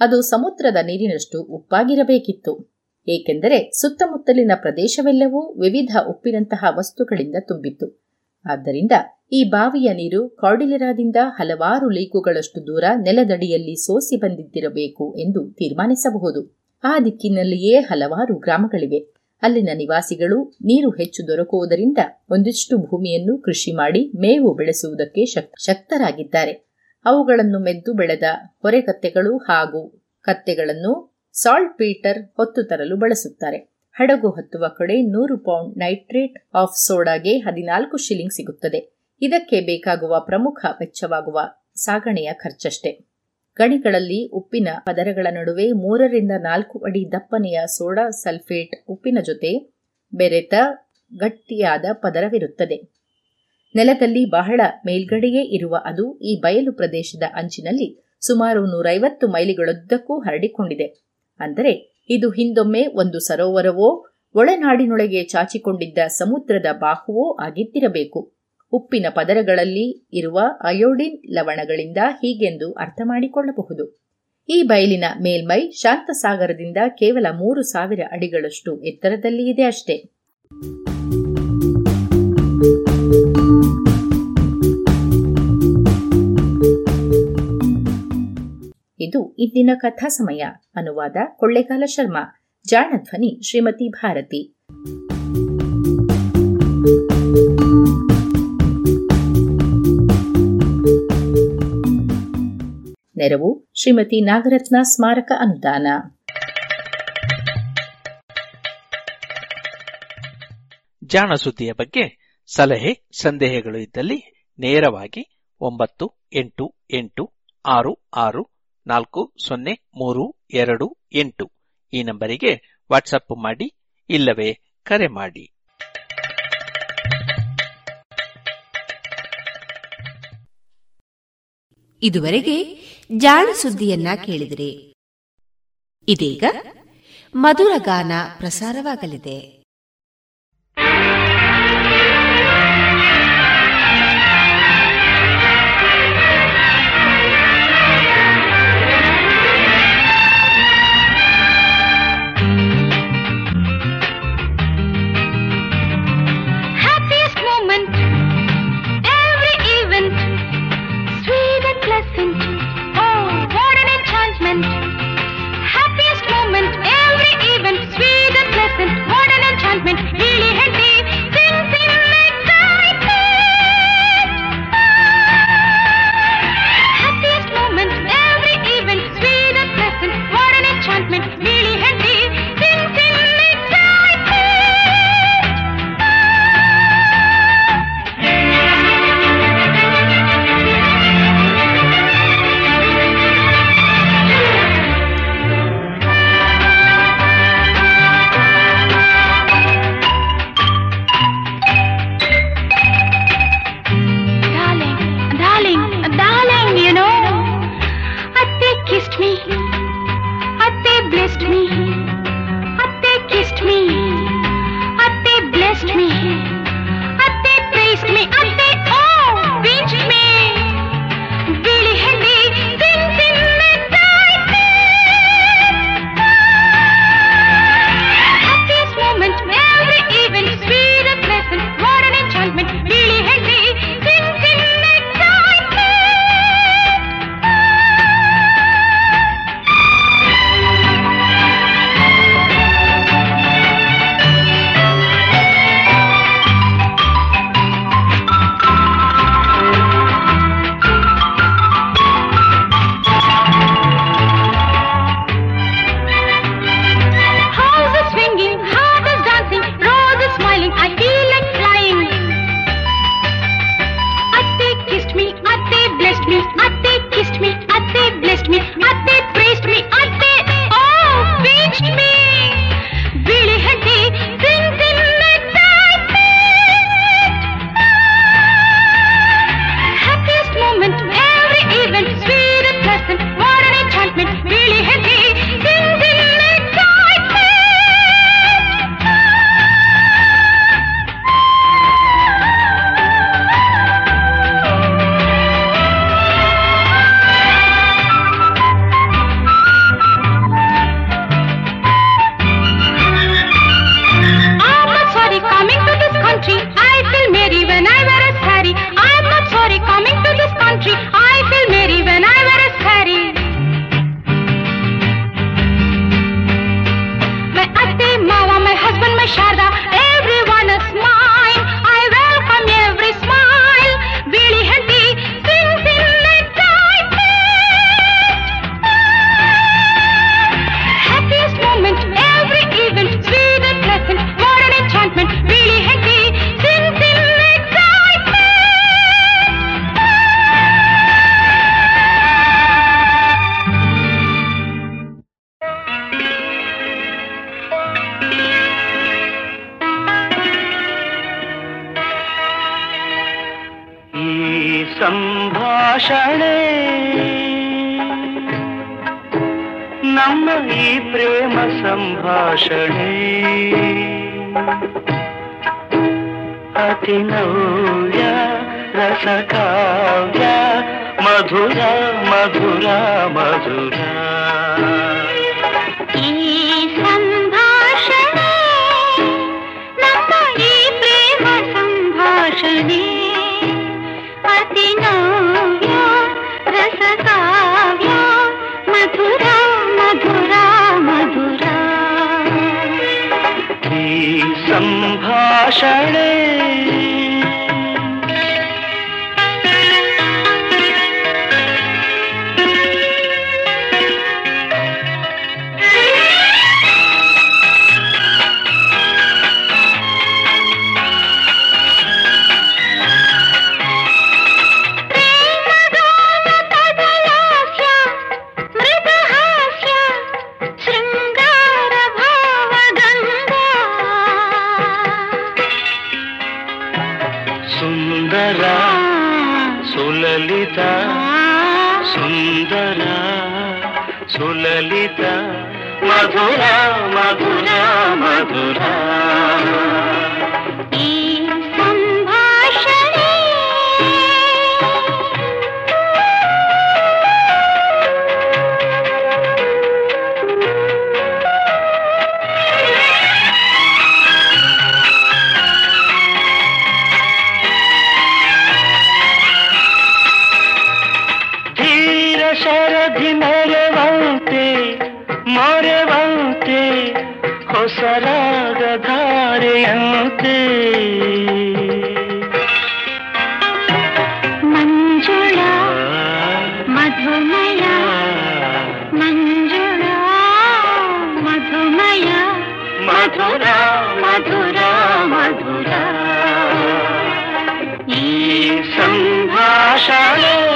ಅದು ಸಮುದ್ರದ ನೀರಿನಷ್ಟು ಉಪ್ಪಾಗಿರಬೇಕಿತ್ತು. ಏಕೆಂದರೆ ಸುತ್ತಮುತ್ತಲಿನ ಪ್ರದೇಶವೆಲ್ಲವೂ ವಿವಿಧ ಉಪ್ಪಿನಂತಹ ವಸ್ತುಗಳಿಂದ ತುಂಬಿತ್ತು. ಆದ್ದರಿಂದ ಈ ಬಾವಿಯ ನೀರು ಕಾರ್ಡಿಲೆರಾದಿಂದ ಹಲವಾರು ಲೀಗುಗಳಷ್ಟು ದೂರ ನೆಲದಡಿಯಲ್ಲಿ ಸೋಸಿ ಬಂದಿದ್ದಿರಬೇಕು ಎಂದು ತೀರ್ಮಾನಿಸಬಹುದು. ಆ ದಿಕ್ಕಿನಲ್ಲಿಯೇ ಹಲವಾರು ಗ್ರಾಮಗಳಿವೆ. ಅಲ್ಲಿನ ನಿವಾಸಿಗಳು ನೀರು ಹೆಚ್ಚು ದೊರಕುವುದರಿಂದ ಒಂದಿಷ್ಟು ಭೂಮಿಯನ್ನು ಕೃಷಿ ಮಾಡಿ ಮೇವು ಬೆಳೆಸುವುದಕ್ಕೆ ಶಕ್ತರಾಗಿದ್ದಾರೆ. ಅವುಗಳನ್ನು ಮೆದ್ದು ಬೆಳೆದ ಹೊರೆಕತ್ತೆಗಳು ಹಾಗೂ ಕತ್ತೆಗಳನ್ನು ಸಾಲ್ಟ್ ಪೀಟರ್ ಹೊತ್ತು ತರಲು ಬಳಸುತ್ತಾರೆ. ಹಡಗು ಹತ್ತುವ ಕಡೆ ನೂರು ಪೌಂಡ್ ನೈಟ್ರೇಟ್ ಆಫ್ ಸೋಡಾಗೆ ಹದಿನಾಲ್ಕು ಶಿಲಿಂಗ್ ಸಿಗುತ್ತದೆ. ಇದಕ್ಕೆ ಬೇಕಾಗುವ ಪ್ರಮುಖ ವೆಚ್ಚವಾಗುವ ಸಾಗಣೆಯ ಖರ್ಚಷ್ಟೇ. ಗಣಿಗಳಲ್ಲಿ ಉಪ್ಪಿನ ಪದರಗಳ ನಡುವೆ ಮೂರರಿಂದ ನಾಲ್ಕು ಅಡಿ ದಪ್ಪನೆಯ ಸೋಡಾ ಸಲ್ಫೇಟ್ ಉಪ್ಪಿನ ಜೊತೆ ಬೆರೆತ ಗಟ್ಟಿಯಾದ ಪದರವಿರುತ್ತದೆ. ನೆಲದಲ್ಲಿ ಬಹಳ ಮೇಲ್ಗಡೆಯೇ ಇರುವ ಅದು ಈ ಬಯಲು ಪ್ರದೇಶದ ಅಂಚಿನಲ್ಲಿ ಸುಮಾರು ನೂರೈವತ್ತು ಮೈಲಿಗಳದ್ದಕ್ಕೂ ಹರಡಿಕೊಂಡಿದೆ. ಅಂದರೆ ಇದು ಹಿಂದೊಮ್ಮೆ ಒಂದು ಸರೋವರವೋ, ಒಳನಾಡಿನೊಳಗೆ ಚಾಚಿಕೊಂಡಿದ್ದ ಸಮುದ್ರದ ಬಾಹುವೋ ಆಗಿದ್ದಿರಬೇಕು ಉಪ್ಪಿನ ಪದರಗಳಲ್ಲಿ ಇರುವ ಅಯೋಡಿನ್ ಲವಣಗಳಿಂದ ಹೀಗೆಂದು ಅರ್ಥ ಮಾಡಿಕೊಳ್ಳಬಹುದು ಈ ಬಯಲಿನ ಮೇಲ್ಮೈ ಶಾಂತಸಾಗರದಿಂದ ಕೇವಲ ಮೂರು ಸಾವಿರ ಅಡಿಗಳಷ್ಟು ಎತ್ತರದಲ್ಲಿ ಇದೆ ಅಷ್ಟೇ. ಇದು ಇಂದಿನ ಕಥಾ ಸಮಯ. ಅನುವಾದ ಕೊಳ್ಳೇಗಾಲ ಶರ್ಮಾ. ಜಾಣ ಧ್ವನಿ ಶ್ರೀಮತಿ ಭಾರತಿ. ನೆರವು ಶ್ರೀಮತಿ ನಾಗರತ್ನ ಸ್ಮಾರಕ ಅನುದಾನ. ಜಾಣ ಸುದ್ದಿಯ ಬಗ್ಗೆ ಸಲಹೆ, ಸಂದೇಹಗಳು ಇದ್ದಲ್ಲಿ ನೇರವಾಗಿ ಒಂಬತ್ತು ಎಂಟು ಎಂಟು ಆರು ಆರು ನಾಲ್ಕು, ಸೊನ್ನೆ, ಮೂರು, ಎರಡು, ಎಂಟು. ಈ ನಂಬರಿಗೆ ವಾಟ್ಸಪ್ ಮಾಡಿ, ಇಲ್ಲವೇ ಕರೆ ಮಾಡಿ. ಇದುವರೆಗೆ ಜಾಣ ಸುದ್ದಿಯನ್ನ ಕೇಳಿದಿರಿ. ಇದೀಗ ಮಧುರ ಗಾನ ಪ್ರಸಾರವಾಗಲಿದೆ. दशरथि मेरे वंते मोरे वंते हो सराग धारे अंते हाँ। मधुमया हाँ। मंजुला मधुमया। मधुरा मधुरा मधुरा। ई संभाषण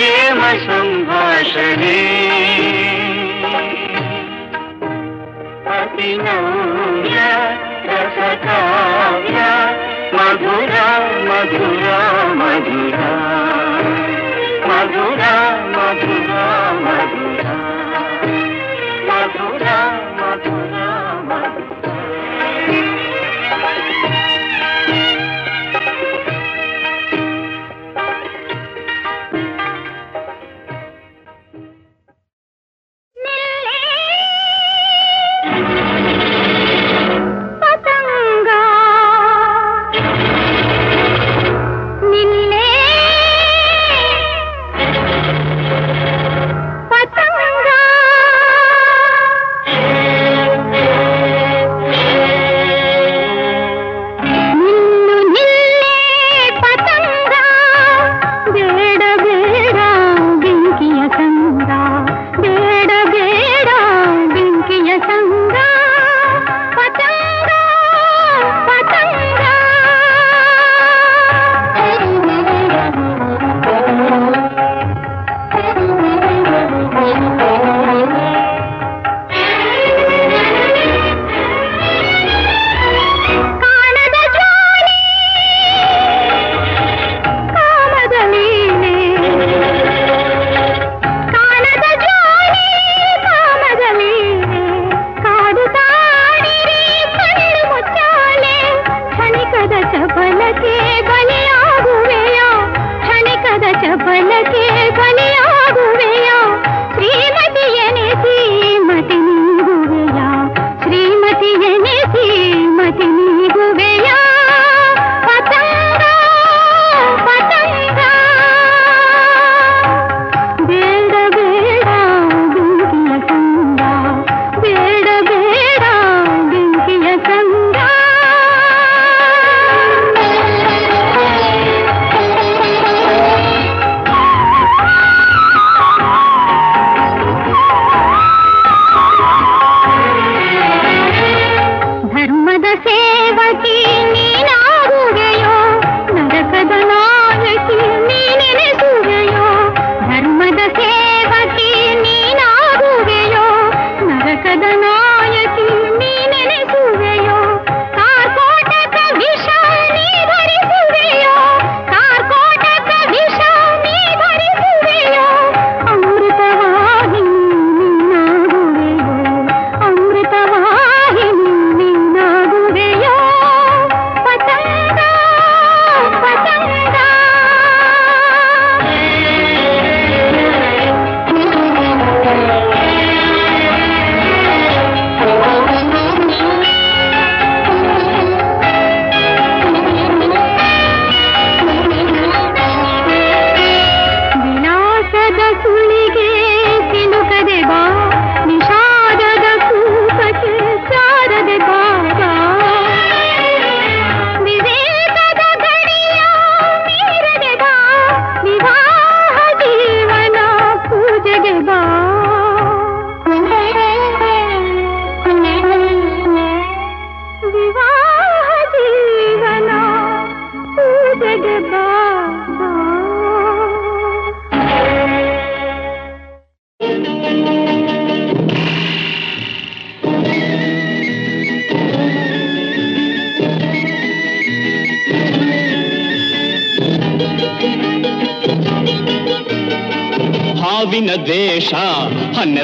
ప్రేమ సంభాషణే. అతి నవ్య రసకావ్య మధుర మధుర మధుర. మధుర మధుర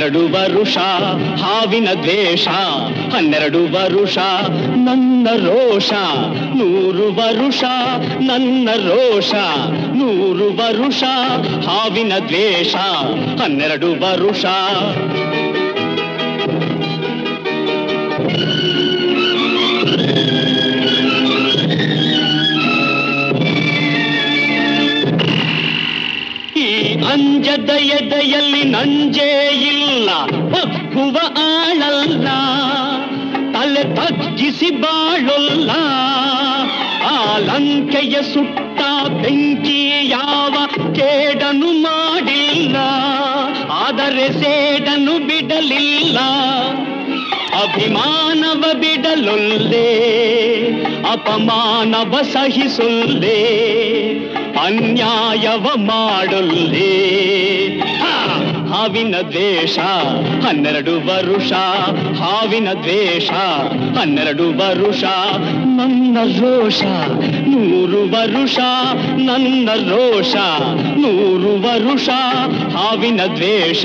ಹನ್ನೆರಡು ವರುಷ, ಹಾವಿನ ದ್ವೇಷ. ಹನ್ನೆರಡು ವರುಷ, ನನ್ನ ರೋಷ. ನೂರು ವರುಷ, ನನ್ನ ರೋಷ. ನೂರು ವರುಷ, ಹಾವಿನ ದ್ವೇಷ. ಹನ್ನೆರಡು ವರುಷ ಅಂಜದ ಎದೆಯಲ್ಲಿ ನಂಜೇ ಇಲ್ಲ ಬಗ್ಗುವ ಆಳಲ್ಲ, ತಲೆ ತಗ್ಗಿಸಿ ಬಾಳೊಲ್ಲ. ಆ ಲಂಕೆಯ ಸುಟ್ಟ ಬೆಂಕಿ ಯಾವ ಕೇಡನು ಮಾಡಿಲ್ಲ, ಆದರೆ ಸೇಡನು ಬಿಡಲಿಲ್ಲ. ಅಭಿಮಾನವ ಬಿಡಲೊಲ್ಲೇ, ಅಪಮಾನವ ಸಹಿಸೊಲ್ಲೆ. ಅನ್ಯಾಯವ ಮಾಡಲ್ಲೇ ಹಾವಿನ ದ್ವೇಷ ಹನ್ನೆರಡು ವರುಷ, ಹಾವಿನ ದ್ವೇಷ ಹನ್ನೆರಡು ವರುಷ. ನನ್ನ ರೋಷ ನೂರು ವರುಷ, ನನ್ನ ರೋಷ ನೂರು ವರುಷ, ಹಾವಿನ ದ್ವೇಷ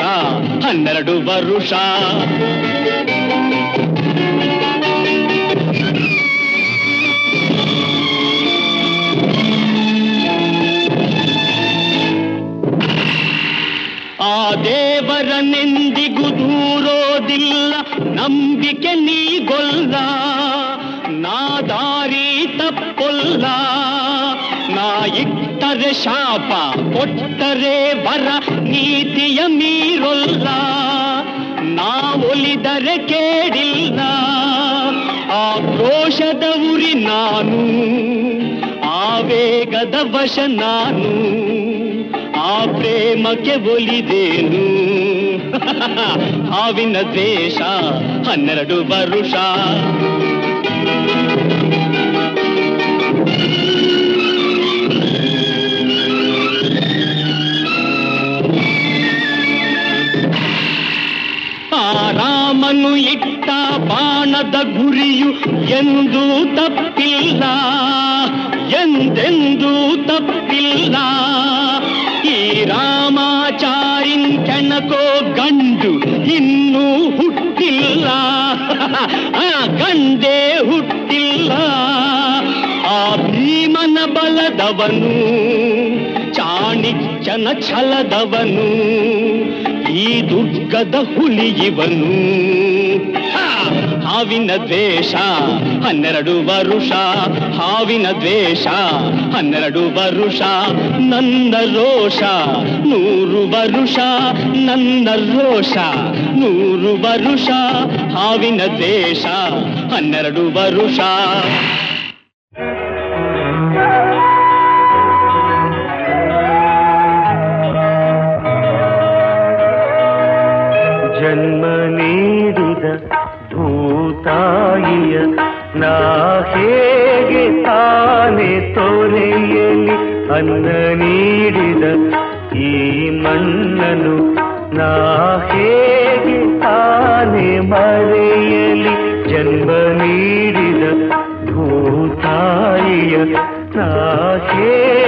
ಹನ್ನೆರಡು ವರುಷ. ದೇವರನೆಂದಿಗೂ ದೂರೋದಿಲ್ಲ, ನಂಬಿಕೆ ನೀಗೊಲ್ಲ. ನಾ ದಾರಿ ತಪ್ಪೊಲ್ಲ, ನಾ ಇಟ್ಟರೆ ಶಾಪ, ಕೊಟ್ಟರೆ ಬರ ನೀತಿಯ ಮೀರೊಲ್ಲ. ನಾ ಒಲಿದರೆ ಕೇಳಿಲ್ಲ ಆ ಕ್ರೋಶದ ಉರಿ ನಾನು, ಆವೇಗದ ವಶ ನಾನು, ಆ ಪ್ರೇಮಕ್ಕೆ ಒಲಿದೇನು? ಹಾವಿನ ದ್ವೇಷ ಹನ್ನೆರಡು ವರುಷ ಆ ರಾಮನು ಇಟ್ಟ ಬಾಣದ ಗುರಿಯು ಎಂದೂ ತಪ್ಪಿಲ್ಲ ಎಂದೆಂದೂ ತಪ್ಪಿಲ್ಲ ಈ ರಾಮಾಚಾರಿನ್ ಕೆಣಕೋ ಗಂಡು ಇನ್ನೂ ಹುಟ್ಟಿಲ್ಲ ಗಂಡೇ ಹುಟ್ಟಿಲ್ಲ ಆ ಭೀಮನ ಬಲದವನು ಚಾಣಿಕ್ಯನ ಛಲದವನು ಈ ದುರ್ಗದ ಹುಲಿಯವನು! ಹಾವಿನ ದ್ವೇಷ, ಹನ್ನೆರಡು ವರುಷ, ಹಾವಿನ ದ್ವೇಷ, ಹನ್ನೆರಡು ವರುಷ ನಂದ ರೋಷ, ನೂರು ವರುಷ, ನನ್ನ ರೋಷ, ನೂರು ವರುಷ, ಹಾವಿನ ದ್ವೇಷ, ಹನ್ನೆರಡು ವರುಷ. ಅನ್ನ ನೀಡಿದ ಈ ಮಣ್ಣನು ನಾ ಹೇಗೆ ತಾನೆ ಮರೆಯಲಿ? ಜನ್ಮ ನೀಡಿದ ಭೂತಾಯಿಯ ನಾ ಹೇಗೆ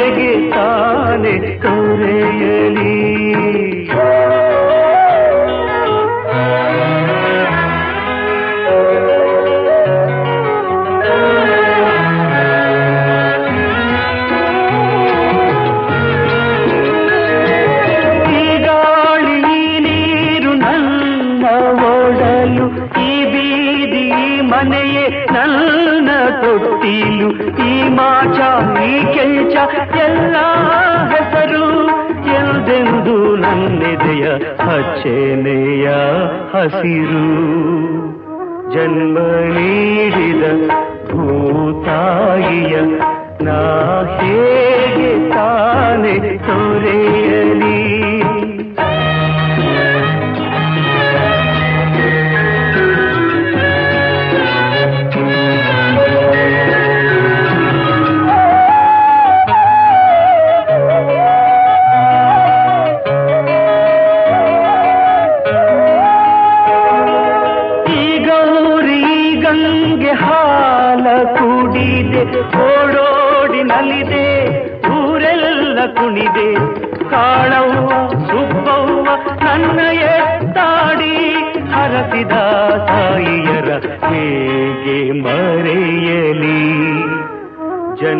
ಹಚ್ಚೆನೆಯ ಹಸಿರು ಜನ್ಮ ನೀಡಿದ ಭೂತಾಯಿಯ ನಾ ಹೇಗೆ ತಾನೆ ತೊರೆಯಲಿ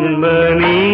நண்பனே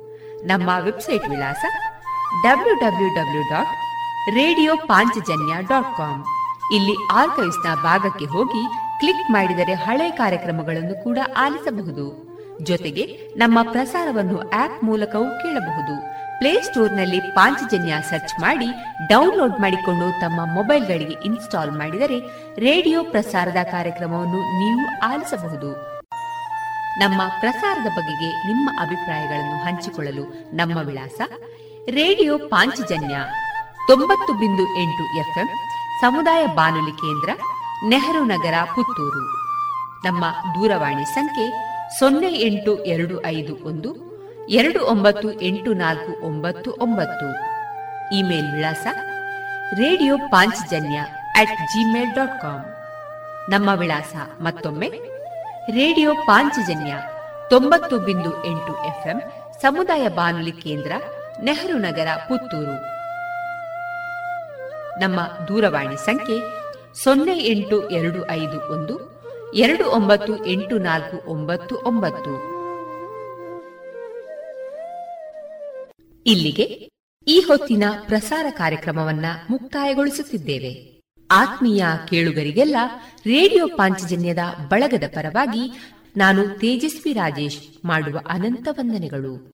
ನಮ್ಮ ವೆಬ್ಸೈಟ್ ವಿಳಾಸ W W W dot radio Panchajanya dot com ಇಲ್ಲಿ ಆರ್ಕೈವ್ಸ್ನ ಭಾಗಕ್ಕೆ ಹೋಗಿ ಕ್ಲಿಕ್ ಮಾಡಿದರೆ ಹಳೆ ಕಾರ್ಯಕ್ರಮಗಳನ್ನು ಕೂಡ ಆಲಿಸಬಹುದು. ಜೊತೆಗೆ ನಮ್ಮ ಪ್ರಸಾರವನ್ನು ಆಪ್ ಮೂಲಕವೂ ಕೇಳಬಹುದು. ಪ್ಲೇಸ್ಟೋರ್ನಲ್ಲಿ ಪಾಂಚಜನ್ಯ ಸರ್ಚ್ ಮಾಡಿ ಡೌನ್ಲೋಡ್ ಮಾಡಿಕೊಂಡು ತಮ್ಮ ಮೊಬೈಲ್ಗಳಿಗೆ ಇನ್ಸ್ಟಾಲ್ ಮಾಡಿದರೆ, ರೇಡಿಯೋ ಪ್ರಸಾರದ ಕಾರ್ಯಕ್ರಮವನ್ನು ನೀವು ಆಲಿಸಬಹುದು. ನಮ್ಮ ಪ್ರಸಾರದ ಬಗೆಗೆ ನಿಮ್ಮ ಅಭಿಪ್ರಾಯಗಳನ್ನು ಹಂಚಿಕೊಳ್ಳಲು ನಮ್ಮ ವಿಳಾಸ ರೇಡಿಯೋ ಪಾಂಚಜನ್ಯ ತೊಂಬತ್ತು ಬಿಂದು ಎಂಟು ಎಫ್ಎಂ ಸಮುದಾಯ ಬಾನುಲಿ ಕೇಂದ್ರ ನೆಹರು ನಗರ, ಪುತ್ತೂರು. ನಮ್ಮ ದೂರವಾಣಿ ಸಂಖ್ಯೆ ಸೊನ್ನೆ ಎಂಟು ಎರಡು ಐದು ಒಂದು, ಎರಡು ಒಂಬತ್ತು ಎಂಟು ನಾಲ್ಕು ಒಂಬತ್ತು ಒಂಬತ್ತು. ಇಮೇಲ್ ವಿಳಾಸ radio Panchajanya at Gmail dot com ನಮ್ಮ ವಿಳಾಸ ಮತ್ತೊಮ್ಮೆ ರೇಡಿಯೋ ಪಾಂಚಜನ್ಯ ತೊಂಬತ್ತು ಬಿಂದು ಎಂಟು ಎಫ್ಎಂ ಸಮುದಾಯ ಬಾನುಲಿ ಕೇಂದ್ರ ನೆಹರು ನಗರ, ಪುತ್ತೂರು. ನಮ್ಮ ದೂರವಾಣಿ ಸಂಖ್ಯೆ ಸೊನ್ನೆ ಎಂಟು ಎರಡು ಐದು ಒಂದು, ಎರಡು ಒಂಬತ್ತು ಎಂಟು ನಾಲ್ಕು ಒಂಬತ್ತು ಒಂಬತ್ತು. ಇಲ್ಲಿಗೆ ಈ ಹೊತ್ತಿನ ಪ್ರಸಾರ ಕಾರ್ಯಕ್ರಮವನ್ನ ಮುಕ್ತಾಯಗೊಳಿಸುತ್ತಿದ್ದೇವೆ. ಆತ್ಮೀಯ ಕೇಳುಗರಿಗೆಲ್ಲ ರೇಡಿಯೋ ಪಾಂಚಜನ್ಯದ ಬಳಗದ ಪರವಾಗಿ ನಾನು ತೇಜಸ್ವಿ ರಾಜೇಶ್ ಮಾಡುವ ಅನಂತ ವಂದನೆಗಳು.